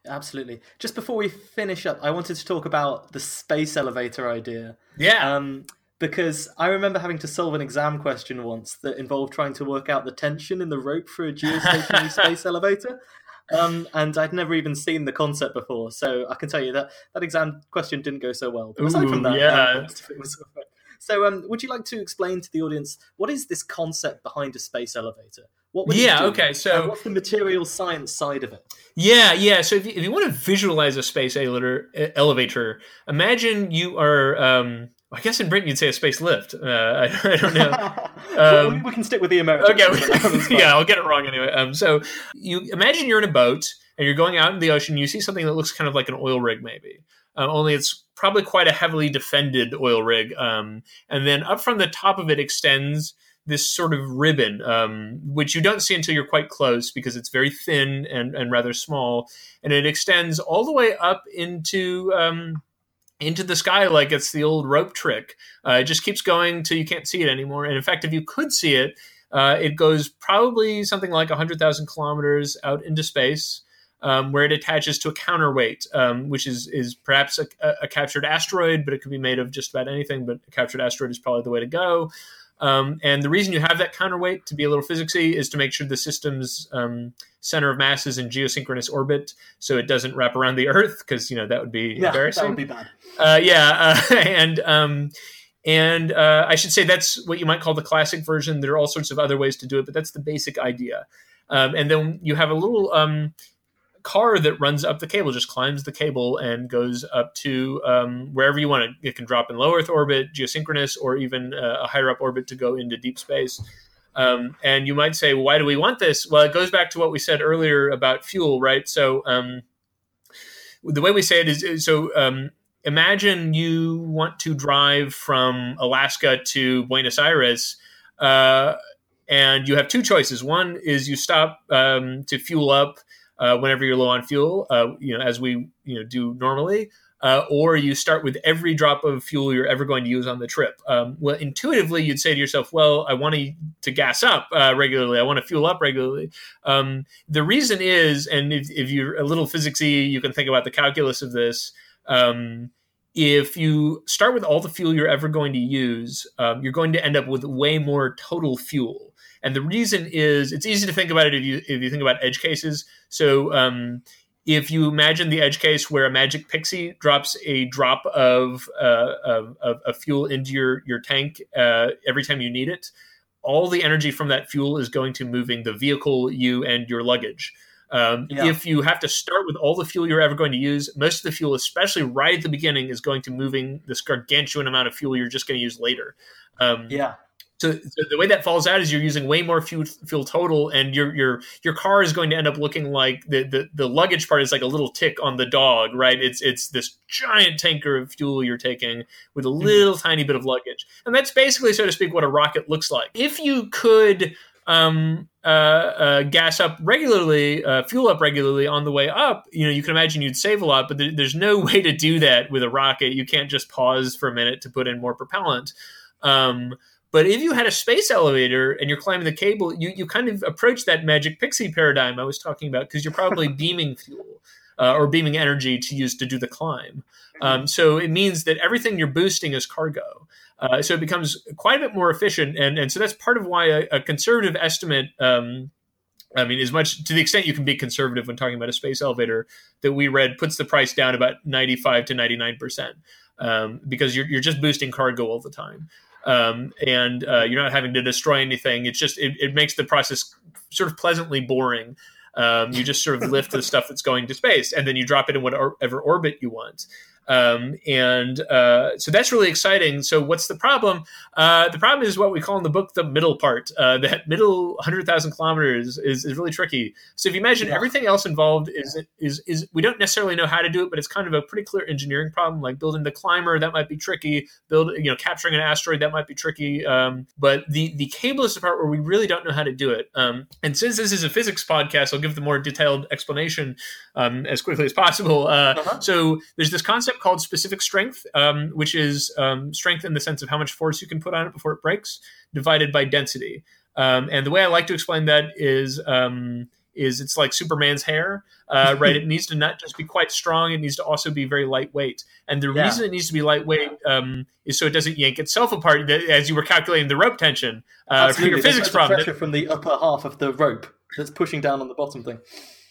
Absolutely. Just before we finish up, I wanted to talk about the space elevator idea. Yeah. Um, because I remember having to solve an exam question once that involved trying to work out the tension in the rope for a geostationary (laughs) space elevator. Um, and I'd never even seen the concept before, so I can tell you that that exam question didn't go so well. But aside Ooh, from that, yeah. Um, so, um, would you like to explain to the audience what is this concept behind a space elevator? What would yeah, okay. So, what's the material science side of it? Yeah, yeah. So, if you, if you want to visualize a space elevator, elevator, imagine you are um, I guess in Britain you'd say a space lift. Uh, I, (laughs) I, don't know. (laughs) Um, we can stick with the American. Okay, (laughs) yeah, I'll get it wrong anyway. Um, so you imagine you're in a boat and you're going out in the ocean. You see something that looks kind of like an oil rig, maybe. Um, only it's probably quite a heavily defended oil rig. Um, and then up from the top of it extends this sort of ribbon, um, which you don't see until you're quite close because it's very thin and, and rather small. And it extends all the way up into um, into the sky like it's the old rope trick. Uh, it just keeps going till you can't see it anymore. And in fact, if you could see it, uh, it goes probably something like 100,000 kilometers out into space. Um, where it attaches to a counterweight, um, which is is perhaps a, a, captured asteroid, but it could be made of just about anything. But a captured asteroid is probably the way to go. Um, and the reason you have that counterweight to be a little physicsy is to make sure the system's um, center of mass is in geosynchronous orbit, so it doesn't wrap around the Earth, because you know that would be yeah, embarrassing. That would be bad. Uh, yeah, uh, (laughs) and um, and uh, I should say that's what you might call the classic version. There are all sorts of other ways to do it, but that's the basic idea. Um, and then you have a little um, car that runs up the cable, just climbs the cable and goes up to um, wherever you want it. It can drop in low Earth orbit, geosynchronous, or even uh, a higher up orbit to go into deep space. Um, and you might say, why do we want this? Well, it goes back to what we said earlier about fuel, right? So um, the way we say it is so um, imagine you want to drive from Alaska to Buenos Aires. Uh, and you have two choices. One is you stop um, to fuel up uh, whenever you're low on fuel, uh, you know, as we you know do normally, uh, or you start with every drop of fuel you're ever going to use on the trip. Um, well, intuitively, you'd say to yourself, "Well, I want to, to gas up uh, regularly. I want to fuel up regularly." Um, the reason is, and if, if, you're a little physicsy, you can think about the calculus of this. Um, if you start with all the fuel you're ever going to use, um, you're going to end up with way more total fuel. And the reason is it's easy to think about it if you if you think about edge cases. So um, if you imagine the edge case where a magic pixie drops a drop of, uh, of, of, fuel into your your tank uh, every time you need it, all the energy from that fuel is going to moving the vehicle, you, and your luggage. Um, yeah. If you have to start with all the fuel you're ever going to use, most of the fuel, especially right at the beginning, is going to moving this gargantuan amount of fuel you're just going to use later. Um, yeah. So, so, the way that falls out is you're using way more fuel, fuel total, and your your your car is going to end up looking like the, the the luggage part is like a little tick on the dog, right? It's it's this giant tanker of fuel you're taking with a mm-hmm. little mm-hmm. tiny bit of luggage, and that's basically, so to speak, what a rocket looks like. If you could um, uh, uh, gas up regularly, uh, fuel up regularly on the way up, you know, you can imagine you'd save a lot, but there, there's no way to do that with a rocket. You can't just pause for a minute to put in more propellant. Um, but if you had a space elevator and you're climbing the cable, you, you kind of approach that magic pixie paradigm I was talking about because you're probably (laughs) beaming fuel uh, or beaming energy to use to do the climb. Um, so it means that everything you're boosting is cargo. Uh, so it becomes quite a bit more efficient. And, and so that's part of why a, a conservative estimate. Um, I mean, as much to the extent you can be conservative when talking about a space elevator that we read puts the price down about 95 to 99 percent um, because you're, you're just boosting cargo all the time um, and uh, you're not having to destroy anything. It's just it, it makes the process sort of pleasantly boring. Um, you just sort of lift the (laughs) stuff that's going to space, and then you drop it in whatever orbit you want. Um, and uh, so that's really exciting. So what's the problem? Uh, the problem is what we call in the book the middle part. Uh, (laughs) that middle 100,000 kilometers is, is really tricky. So if you imagine yeah. everything else involved is, is, is we don't necessarily know how to do it, but it's kind of a pretty clear engineering problem. Like building the climber, that might be tricky. Build, you know, capturing an asteroid, that might be tricky. Um, but the, the cable is the part where we really don't know how to do it. Um, and since this is a physics podcast, I'll give the more detailed explanation um, as quickly as possible. Uh, uh-huh. So there's this concept called specific strength, um, which is um, strength in the sense of how much force you can put on it before it breaks, divided by density. Um, and the way I like to explain that is um, is it's like Superman's hair, uh, (laughs) right? it needs to not just be quite strong; it needs to also be very lightweight. And the yeah. reason it needs to be lightweight um, is so it doesn't yank itself apart as you were calculating the rope tension uh, for your physics problem. Pressure from the upper half of the rope that's pushing down on the bottom thing.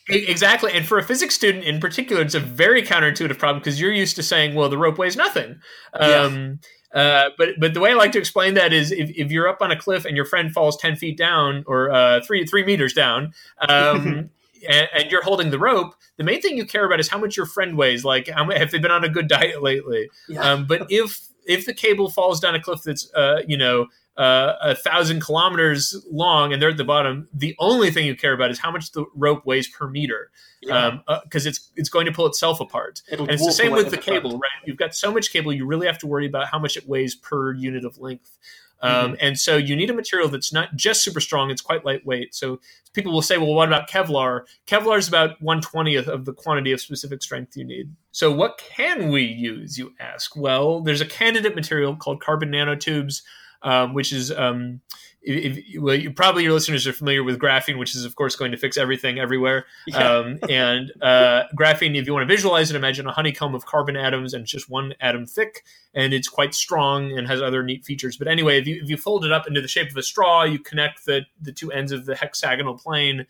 Exactly. And for a physics student in particular, it's a very counterintuitive problem because you're used to saying, well, the rope weighs nothing. Um, uh, but but the way I like to explain that is if, if you're up on a cliff and your friend falls 10 feet down or uh, three, three meters down, um, (laughs) and, and, you're holding the rope, the main thing you care about is how much your friend weighs. Like, how, have they been on a good (laughs) diet lately? Yeah. Um, but if if the cable falls down a cliff that's uh, you know uh, a thousand kilometers long and they're at the bottom, the only thing you care about is how much the rope weighs per meter, because yeah. um, uh, it's it's going to pull itself apart. It'll and it's the same with the cable, front. right? You've got so much cable, you really have to worry about how much it weighs per unit of length. Um, mm-hmm. And so you need a material that's not just super strong; it's quite lightweight. So people will say, "Well, what about Kevlar?" Kevlar is about one twentieth of the quantity of specific strength you need. So what can we use? You ask. Well, there's a candidate material called carbon nanotubes um, which is um, if, if, well, you, probably your listeners are familiar with graphene, which is of course going to fix everything everywhere. (laughs) Yeah. Um, and uh, graphene, if you want to visualize it, imagine a honeycomb of carbon atoms and just one atom thick, and it's quite strong and has other neat features. But anyway, if you if you fold it up into the shape of a straw, you connect the the two ends of the hexagonal plane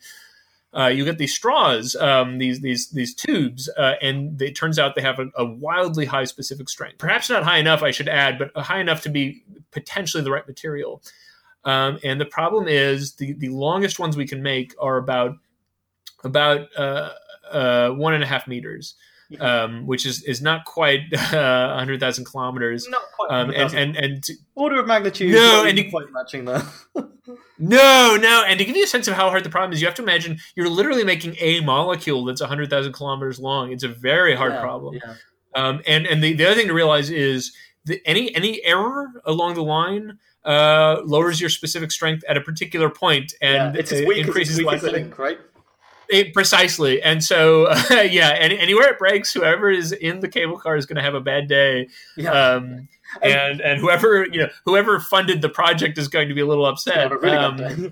uh, you get these straws, um, these these these tubes, uh, and it turns out they have a, a, wildly high specific strength. Perhaps not high enough, I should add, but high enough to be potentially the right material. Um, and the problem is the the longest ones we can make are about about uh, uh one and a half meters um, which is is not quite (laughs) uh, hundred thousand kilometers. Not quite. Um, and, and and to, order of magnitude. No, and to, quite matching that. (laughs) no, no, and to give you a sense of how hard the problem is, you have to imagine you're literally making a molecule that's hundred thousand kilometers long. It's a very hard yeah, problem. Yeah. Um, and and the, the other thing to realize is that any any error along the line uh, lowers your specific strength at a particular point and yeah, it's as weak increases as weak as link, right? It, precisely. And so, uh, (laughs) yeah, any, anywhere it breaks, whoever is in the cable car is going to have a bad day. Yeah. Um, and and whoever you know whoever funded the project is going to be a little upset. Really um, (laughs)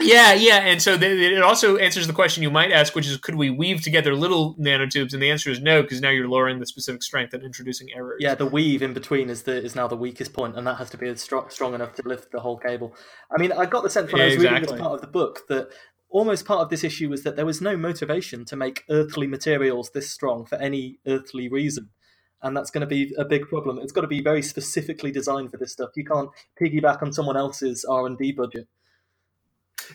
yeah, yeah, and so it also answers the question you might ask, which is, could we weave together little nanotubes? And the answer is no, because now you're lowering the specific strength and introducing errors. Yeah, the weave in between is the is now the weakest point, and that has to be strong, strong enough to lift the whole cable. I mean, I got the sense when I was exactly. reading this part of the book that almost part of this issue was that there was no motivation to make earthly materials this strong for any earthly reason. And that's going to be a big problem. It's got to be very specifically designed for this stuff. You can't piggyback on someone else's R and D budget.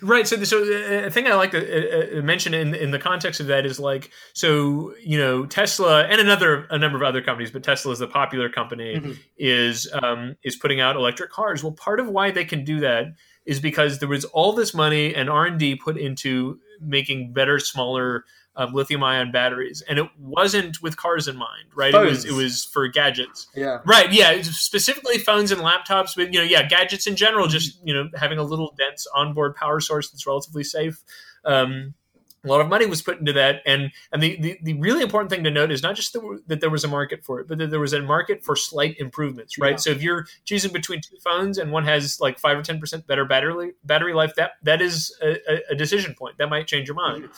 Right. So, so uh, a thing I like to uh, uh, mention in in the context of that is like, so you know, Tesla and another a number of other companies, but Tesla is the popular company, mm-hmm. is um, is putting out electric cars. Well, part of why they can do that is because there was all this money and R and D put into making better, smaller um, lithium ion batteries, and it wasn't with cars in mind, right? It was it was for gadgets, Yeah. right? Yeah, specifically phones and laptops, but you know, yeah, gadgets in general. Just you know, having a little dense onboard power source that's relatively safe. Um, a lot of money was put into that, and and the, the, the really important thing to note is not just that, that there was a market for it, but that there was a market for slight improvements, right? Yeah. So if you're choosing between two phones and one has like five or ten percent better battery battery life, that that is a, a- decision point that might change your mind.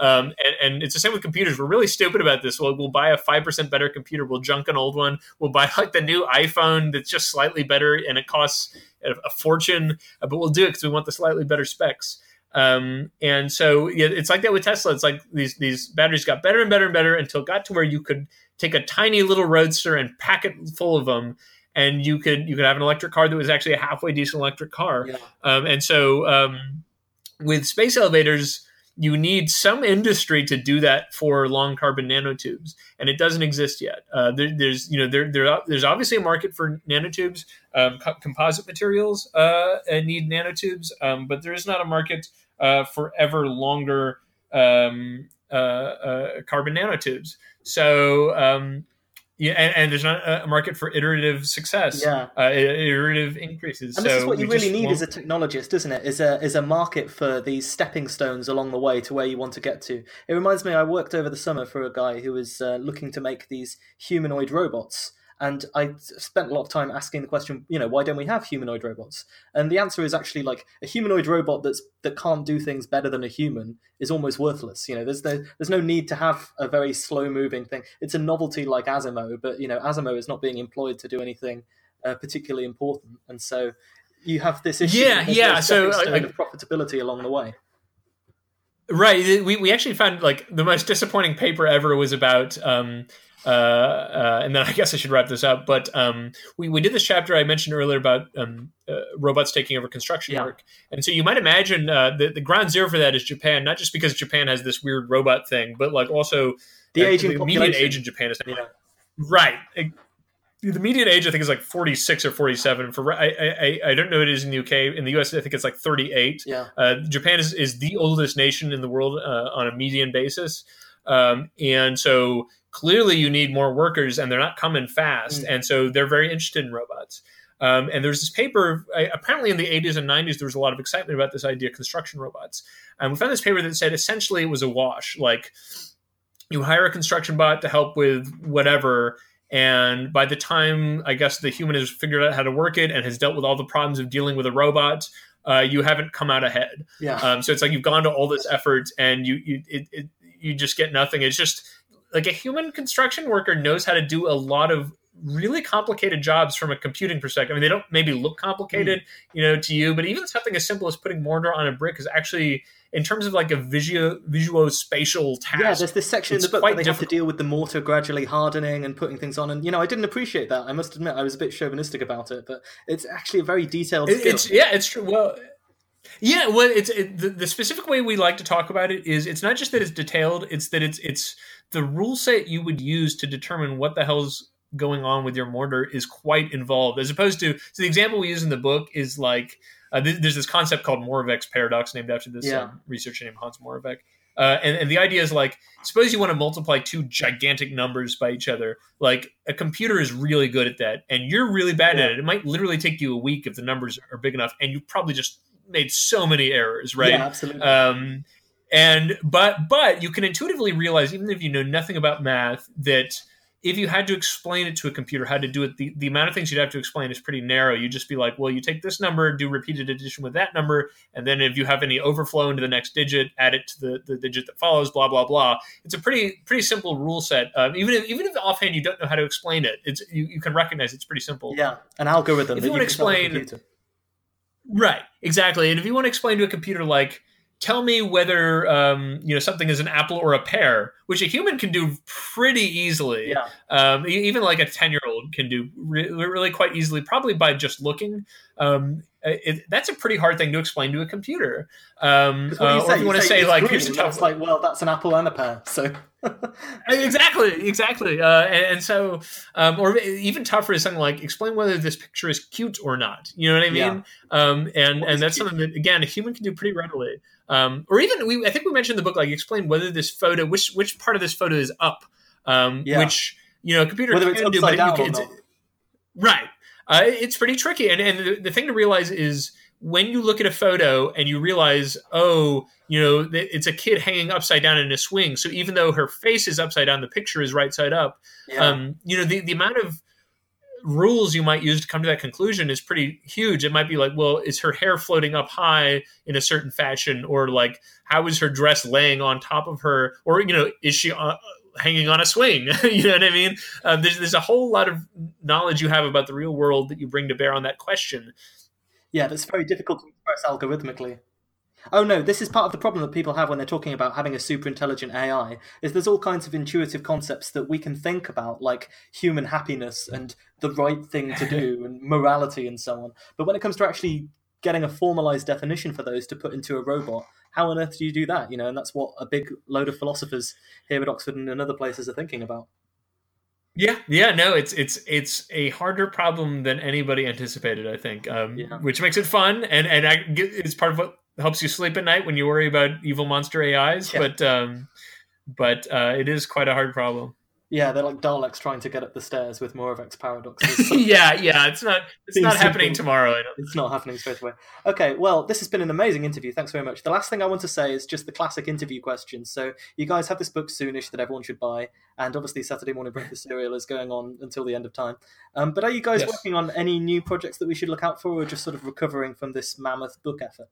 Um, and, and it's the same with computers. We're really stupid about this. We'll, we'll buy a five percent better computer. We'll junk an old one. We'll buy like the new iPhone that's just slightly better, and it costs a, a fortune, uh, but we'll do it because we want the slightly better specs. Um, and so yeah, it's like that with Tesla. It's like these these batteries got better and better and better until it got to where you could take a tiny little roadster and pack it full of them, and you could you could have an electric car that was actually a halfway decent electric car. Yeah. Um, and so um, with space elevators, you need some industry to do that for long carbon nanotubes, and it doesn't exist yet. Uh, there, there's you know there, there there's obviously a market for nanotubes. Um, co- composite materials uh, uh, need nanotubes, um, but there is not a market uh, for ever longer um, uh, uh, carbon nanotubes. So um, yeah, and, and there's not a market for iterative success. Yeah. uh, iterative increases. And so this is what you really need won't- as a technologist, isn't it? Is a is a market for these stepping stones along the way to where you want to get to. It reminds me, I worked over the summer for a guy who was uh, looking to make these humanoid robots, and I spent a lot of time asking the question, you know, why don't we have humanoid robots? And the answer is actually like a humanoid robot that's that can't do things better than a human is almost worthless. You know, there's no there's no need to have a very slow moving thing. It's a novelty like Asimo, but you know, Asimo is not being employed to do anything uh, particularly important, and so you have this issue. Yeah, yeah, so, like- of profitability along the way. Right. We, we actually found like the most disappointing paper ever was about, um, uh, uh, and then I (laughs) guess I should wrap this up. But um, we, we did this chapter I mentioned earlier about um, uh, robots taking over construction Yeah. work. And so you might imagine uh, the, the ground zero for that is Japan, not just because Japan has this weird robot thing, but like also The uh, aging the median age in Japan is Yeah. Right. The median age, I think, is like 46 or 47. For I, I, I don't know what it is in the UK. In the US, I think it's like 38. Yeah, Uh, Japan is, is the oldest nation in the world uh, on a median basis. Um, and so clearly you need more workers and they're not coming fast. Mm. And so they're very interested in robots. Um, and there's this paper, apparently in the 80s and 90s, there was a lot of excitement about this idea of construction robots. And we found this paper that said essentially it was a wash. Like you hire a construction bot to help with whatever. And by the time I guess the human has figured out how to work it and has dealt with all the problems of dealing with a robot, uh, you haven't come out ahead. yeah, Um, so it's like you've gone to all this effort and you you it, it, you just get nothing. It's just like a human construction worker knows how to do a lot of really complicated jobs from a computing perspective. I mean, they don't maybe look complicated, hmm. you know, to you, but even something as simple as putting mortar on a brick is actually, in terms of like a visual visuospatial task. yeah. There's this section in the book where they have to deal with the mortar gradually hardening and putting things on, and you know, I didn't appreciate that. I must admit, I was a bit chauvinistic about it, but it's actually a very detailed It- skill. it's yeah, it's true. Well, yeah, well, it's it, the, the specific way we like to talk about it is it's not just that it's detailed; it's that it's it's the rule set you would use to determine what the hell's going on with your mortar is quite involved. As opposed to so the example we use in the book is like uh, th- there's this concept called Moravec's paradox, named after this Yeah. um, researcher named Hans Moravec. Uh, and, and the idea is like, suppose you want to multiply two gigantic numbers by each other. Like a computer is really good at that, and you're really bad at it. It might literally take you a week if the numbers are big enough, and you probably just made so many errors, right? Yeah, absolutely. um, and but but you can intuitively realize even if you know nothing about math that if you had to explain it to a computer how to do it the, the amount of things you'd have to explain is pretty narrow. You'd just be like well you take this number do repeated addition with that number and then if you have any overflow into the next digit add it to the, the digit that follows blah blah blah. It's a pretty pretty simple rule set. Um, even if even if offhand you don't know how to explain it it's you, you can recognize it's pretty simple. Yeah, an algorithm if that you tell the explain- Right, exactly. And if you want to explain to a computer, like, tell me whether um, you know something is an apple or a pear, which a human can do pretty easily. Yeah, Um, even like a ten year old can do re- really quite easily, probably by just looking. Um, it, that's a pretty hard thing to explain to a computer. Um, what uh, you or if you want to say say it's like, here's a tough like, well, that's an apple and a pear. So (laughs) exactly, exactly. Uh, and, and so, um, or even tougher is something like explain whether this picture is cute or not. You know what I mean? Yeah. Um, and What and that's cute? something that again a human can do pretty readily. Um, or even we I think we mentioned in the book like explain whether this photo which which part of this photo is up, um, Yeah. which you know a computer Whether can do, but down can, it's-. Right. Uh, it's pretty tricky. And, and the, the thing to realize is when you look at a photo and you realize, oh, you know, it's a kid hanging upside down in a swing. So even though her face is upside down, the picture is right side up. Yeah. Um, you know, the, the amount of rules you might use to come to that conclusion is pretty huge. It might be like, well, is her hair floating up high in a certain fashion? Or like, how is her dress laying on top of her? Or, you know, is she uh, hanging on a swing? (laughs) you know what I mean? Uh, there's, there's a whole lot of knowledge you have about the real world that you bring to bear on that question. Yeah, that's very difficult to express algorithmically. Oh no, this is part of the problem that people have when they're talking about having a super intelligent AI. Is there's all kinds of intuitive concepts that we can think about, like human happiness and the right thing to do (laughs) and morality and so on. But when it comes to actually getting a formalized definition for those to put into a robot, how on earth do you do that? You know, and that's what a big load of philosophers here at Oxford and in other places are thinking about. Yeah, yeah, no, it's it's it's a harder problem than anybody anticipated. I think, um, Yeah. which makes it fun, and and I, it's part of what helps you sleep at night when you worry about evil monster AIs. Yeah. But um, but uh, it is quite a hard problem. Yeah, they're like Daleks trying to get up the stairs with Moravec's paradoxes. (laughs) yeah, yeah, it's not it's Seems not happening tomorrow. It's not happening straight away. Okay, well, this has been an amazing interview. Thanks very much. The last thing I want to say is just the classic interview questions. So, you guys have this book soonish that everyone should buy, and obviously, Saturday Morning Breakfast (laughs) cereal is going on until the end of time. Um, but are you guys Yes. working on any new projects that we should look out for, or just sort of recovering from this mammoth book effort?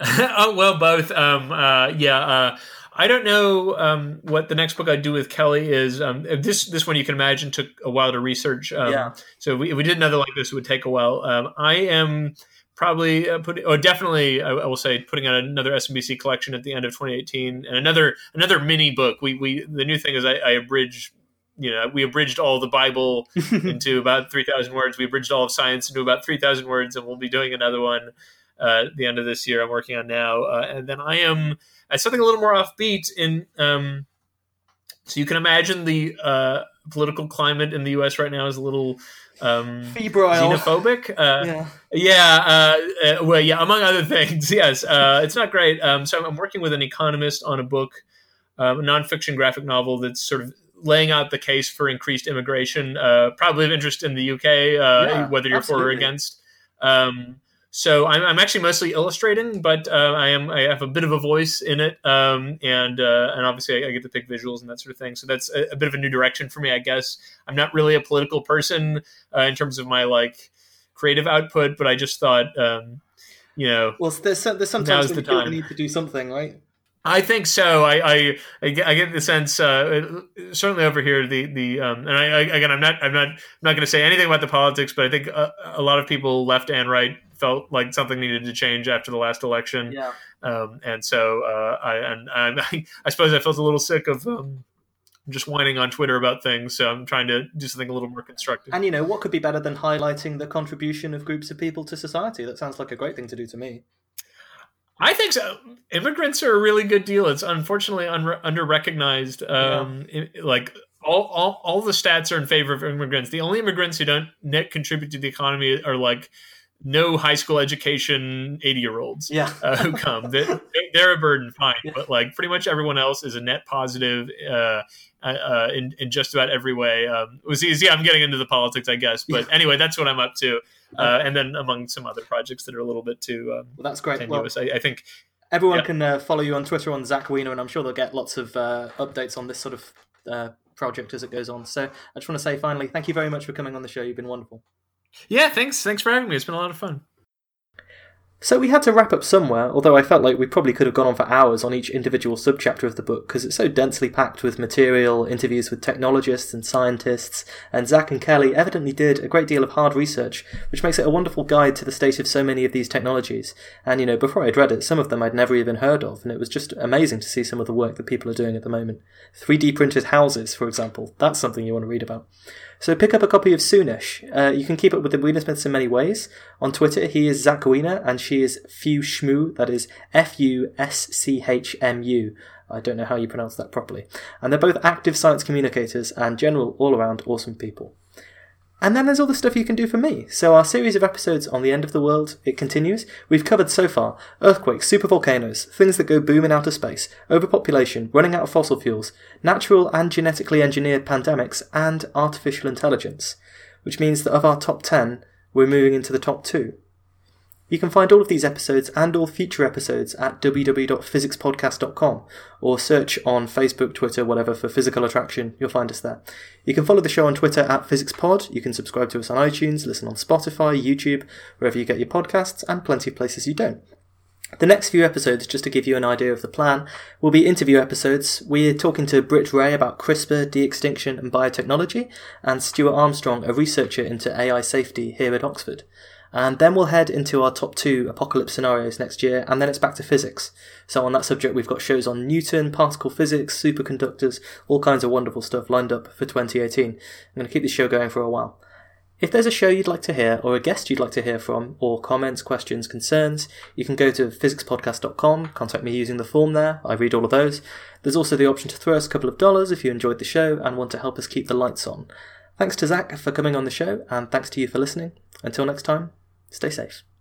(laughs) oh well, both. Um, uh, yeah, uh, I don't know um, what the next book I do with Kelly is. Um, this this one you can imagine took a while to research. Um, Yeah. So we, if we did another like this, it would take a while. Um, I am probably uh, putting, or definitely, I, I will say, putting out another SMBC collection at the end of 2018, and another another mini book. We we the new thing is I, I abridge. You know, we abridged all the Bible (laughs) into about 3,000 words. We abridged all of science into about 3,000 words, and we'll be doing another one uh, the end of this year. I'm working on now, uh, and then I am at something a little more offbeat. In um, so you can imagine the uh, political climate in the U.S. right now is a little um, Febrile. xenophobic. Uh, Yeah. yeah, uh, uh, well, yeah, among other (laughs) things, yes. Uh, it's not great. Um, so I'm working with an economist on a book, um, a nonfiction graphic novel that's sort of laying out the case for increased immigration, uh, probably of interest in the UK, uh, Yeah, whether you're for or against. Um, so I'm, I'm actually mostly illustrating, but uh, I am I have a bit of a voice in it, um, and uh, and obviously I, I get to pick visuals and that sort of thing. So that's a, a bit of a new direction for me, I guess. I'm not really a political person uh, in terms of my like creative output, but I just thought, um, you know, Well, there's, there's sometimes the time. need to do something, right? I think so. I I, I get I get the sense uh, certainly over here the the um, and I, I again I'm not I'm not I'm not going to say anything about the politics, but I think a, a lot of people left and right felt like something needed to change after the last election, Yeah. um, and so uh, I and I, (laughs) I suppose I felt a little sick of. Um, just whining on Twitter about things, so I'm trying to do something a little more constructive. And you know, what could be better than highlighting the contribution of groups of people to society? That sounds like a great thing to do to me. I think so. Immigrants are a really good deal. It's unfortunately un- under recognized. Um, i- like all, all, all the stats are in favor of immigrants. The only immigrants who don't net contribute to the economy are like no high school education 80 year olds Yeah. uh, who come. They, they're a burden, fine, Yeah. but like pretty much everyone else is a net positive uh, uh, uh, in, in just about every way. Um, it was easy. I'm getting into the politics, I guess, but anyway, that's what I'm up to. Uh, and then among some other projects that are a little bit too um, Well, that's great. Well, I, I think everyone Yeah. can uh, follow you on Twitter on Zach Weiner, and I'm sure they'll get lots of uh, updates on this sort of uh, project as it goes on. So I just want to say finally, thank you very much for coming on the show. You've been wonderful. Yeah, thanks. Thanks for having me. It's been a lot of fun. So we had to wrap up somewhere, although I felt like we probably could have gone on for hours on each individual subchapter of the book because it's so densely packed with material, interviews with technologists and scientists, and Zach and Kelly evidently did a great deal of hard research, which makes it a wonderful guide to the state of so many of these technologies. And you know, before I'd read it, some of them I'd never even heard of, and it was just amazing to see some of the work that people are doing at the moment. 3D printed houses, for example, that's something you want to read about. So pick up a copy of Soonish. Uh, you can keep up with the Weinersmiths in many ways. On Twitter, he is Zach Weiner, and she is Few. That is F U S C H M U. I don't know how you pronounce that properly. And they're both active science communicators and general all-around awesome people. And then there's all the stuff you can do for me. So our series of episodes on the end of the world, it continues. We've covered so far earthquakes, supervolcanoes, things that go boom in outer space, overpopulation, running out of fossil fuels, natural and genetically engineered pandemics, and artificial intelligence. Which means that of our top 10, we're moving into the top 2. You can find all of these episodes and all future episodes at www.physicspodcast.com or search on Facebook, Twitter, whatever for physical attraction. You'll find us there. You can follow the show on Twitter at PhysicsPod. You can subscribe to us on iTunes, listen on Spotify, YouTube, wherever you get your podcasts, and plenty of places you don't. The next few episodes, just to give you an idea of the plan, will be interview episodes. We're talking to Britt Wray about CRISPR, de extinction, and biotechnology, and Stuart Armstrong, a researcher into AI safety here at Oxford. And then we'll head into our top two apocalypse scenarios next year, and then it's back to physics. So, on that subject, we've got shows on Newton, particle physics, superconductors, all kinds of wonderful stuff lined up for 2018. I'm going to keep this show going for a while. If there's a show you'd like to hear, or a guest you'd like to hear from, or comments, questions, concerns, you can go to physicspodcast.com, contact me using the form there, I read all of those. There's also the option to throw us a couple of dollars if you enjoyed the show and want to help us keep the lights on. Thanks to Zach for coming on the show, and thanks to you for listening. Until next time, Stay safe.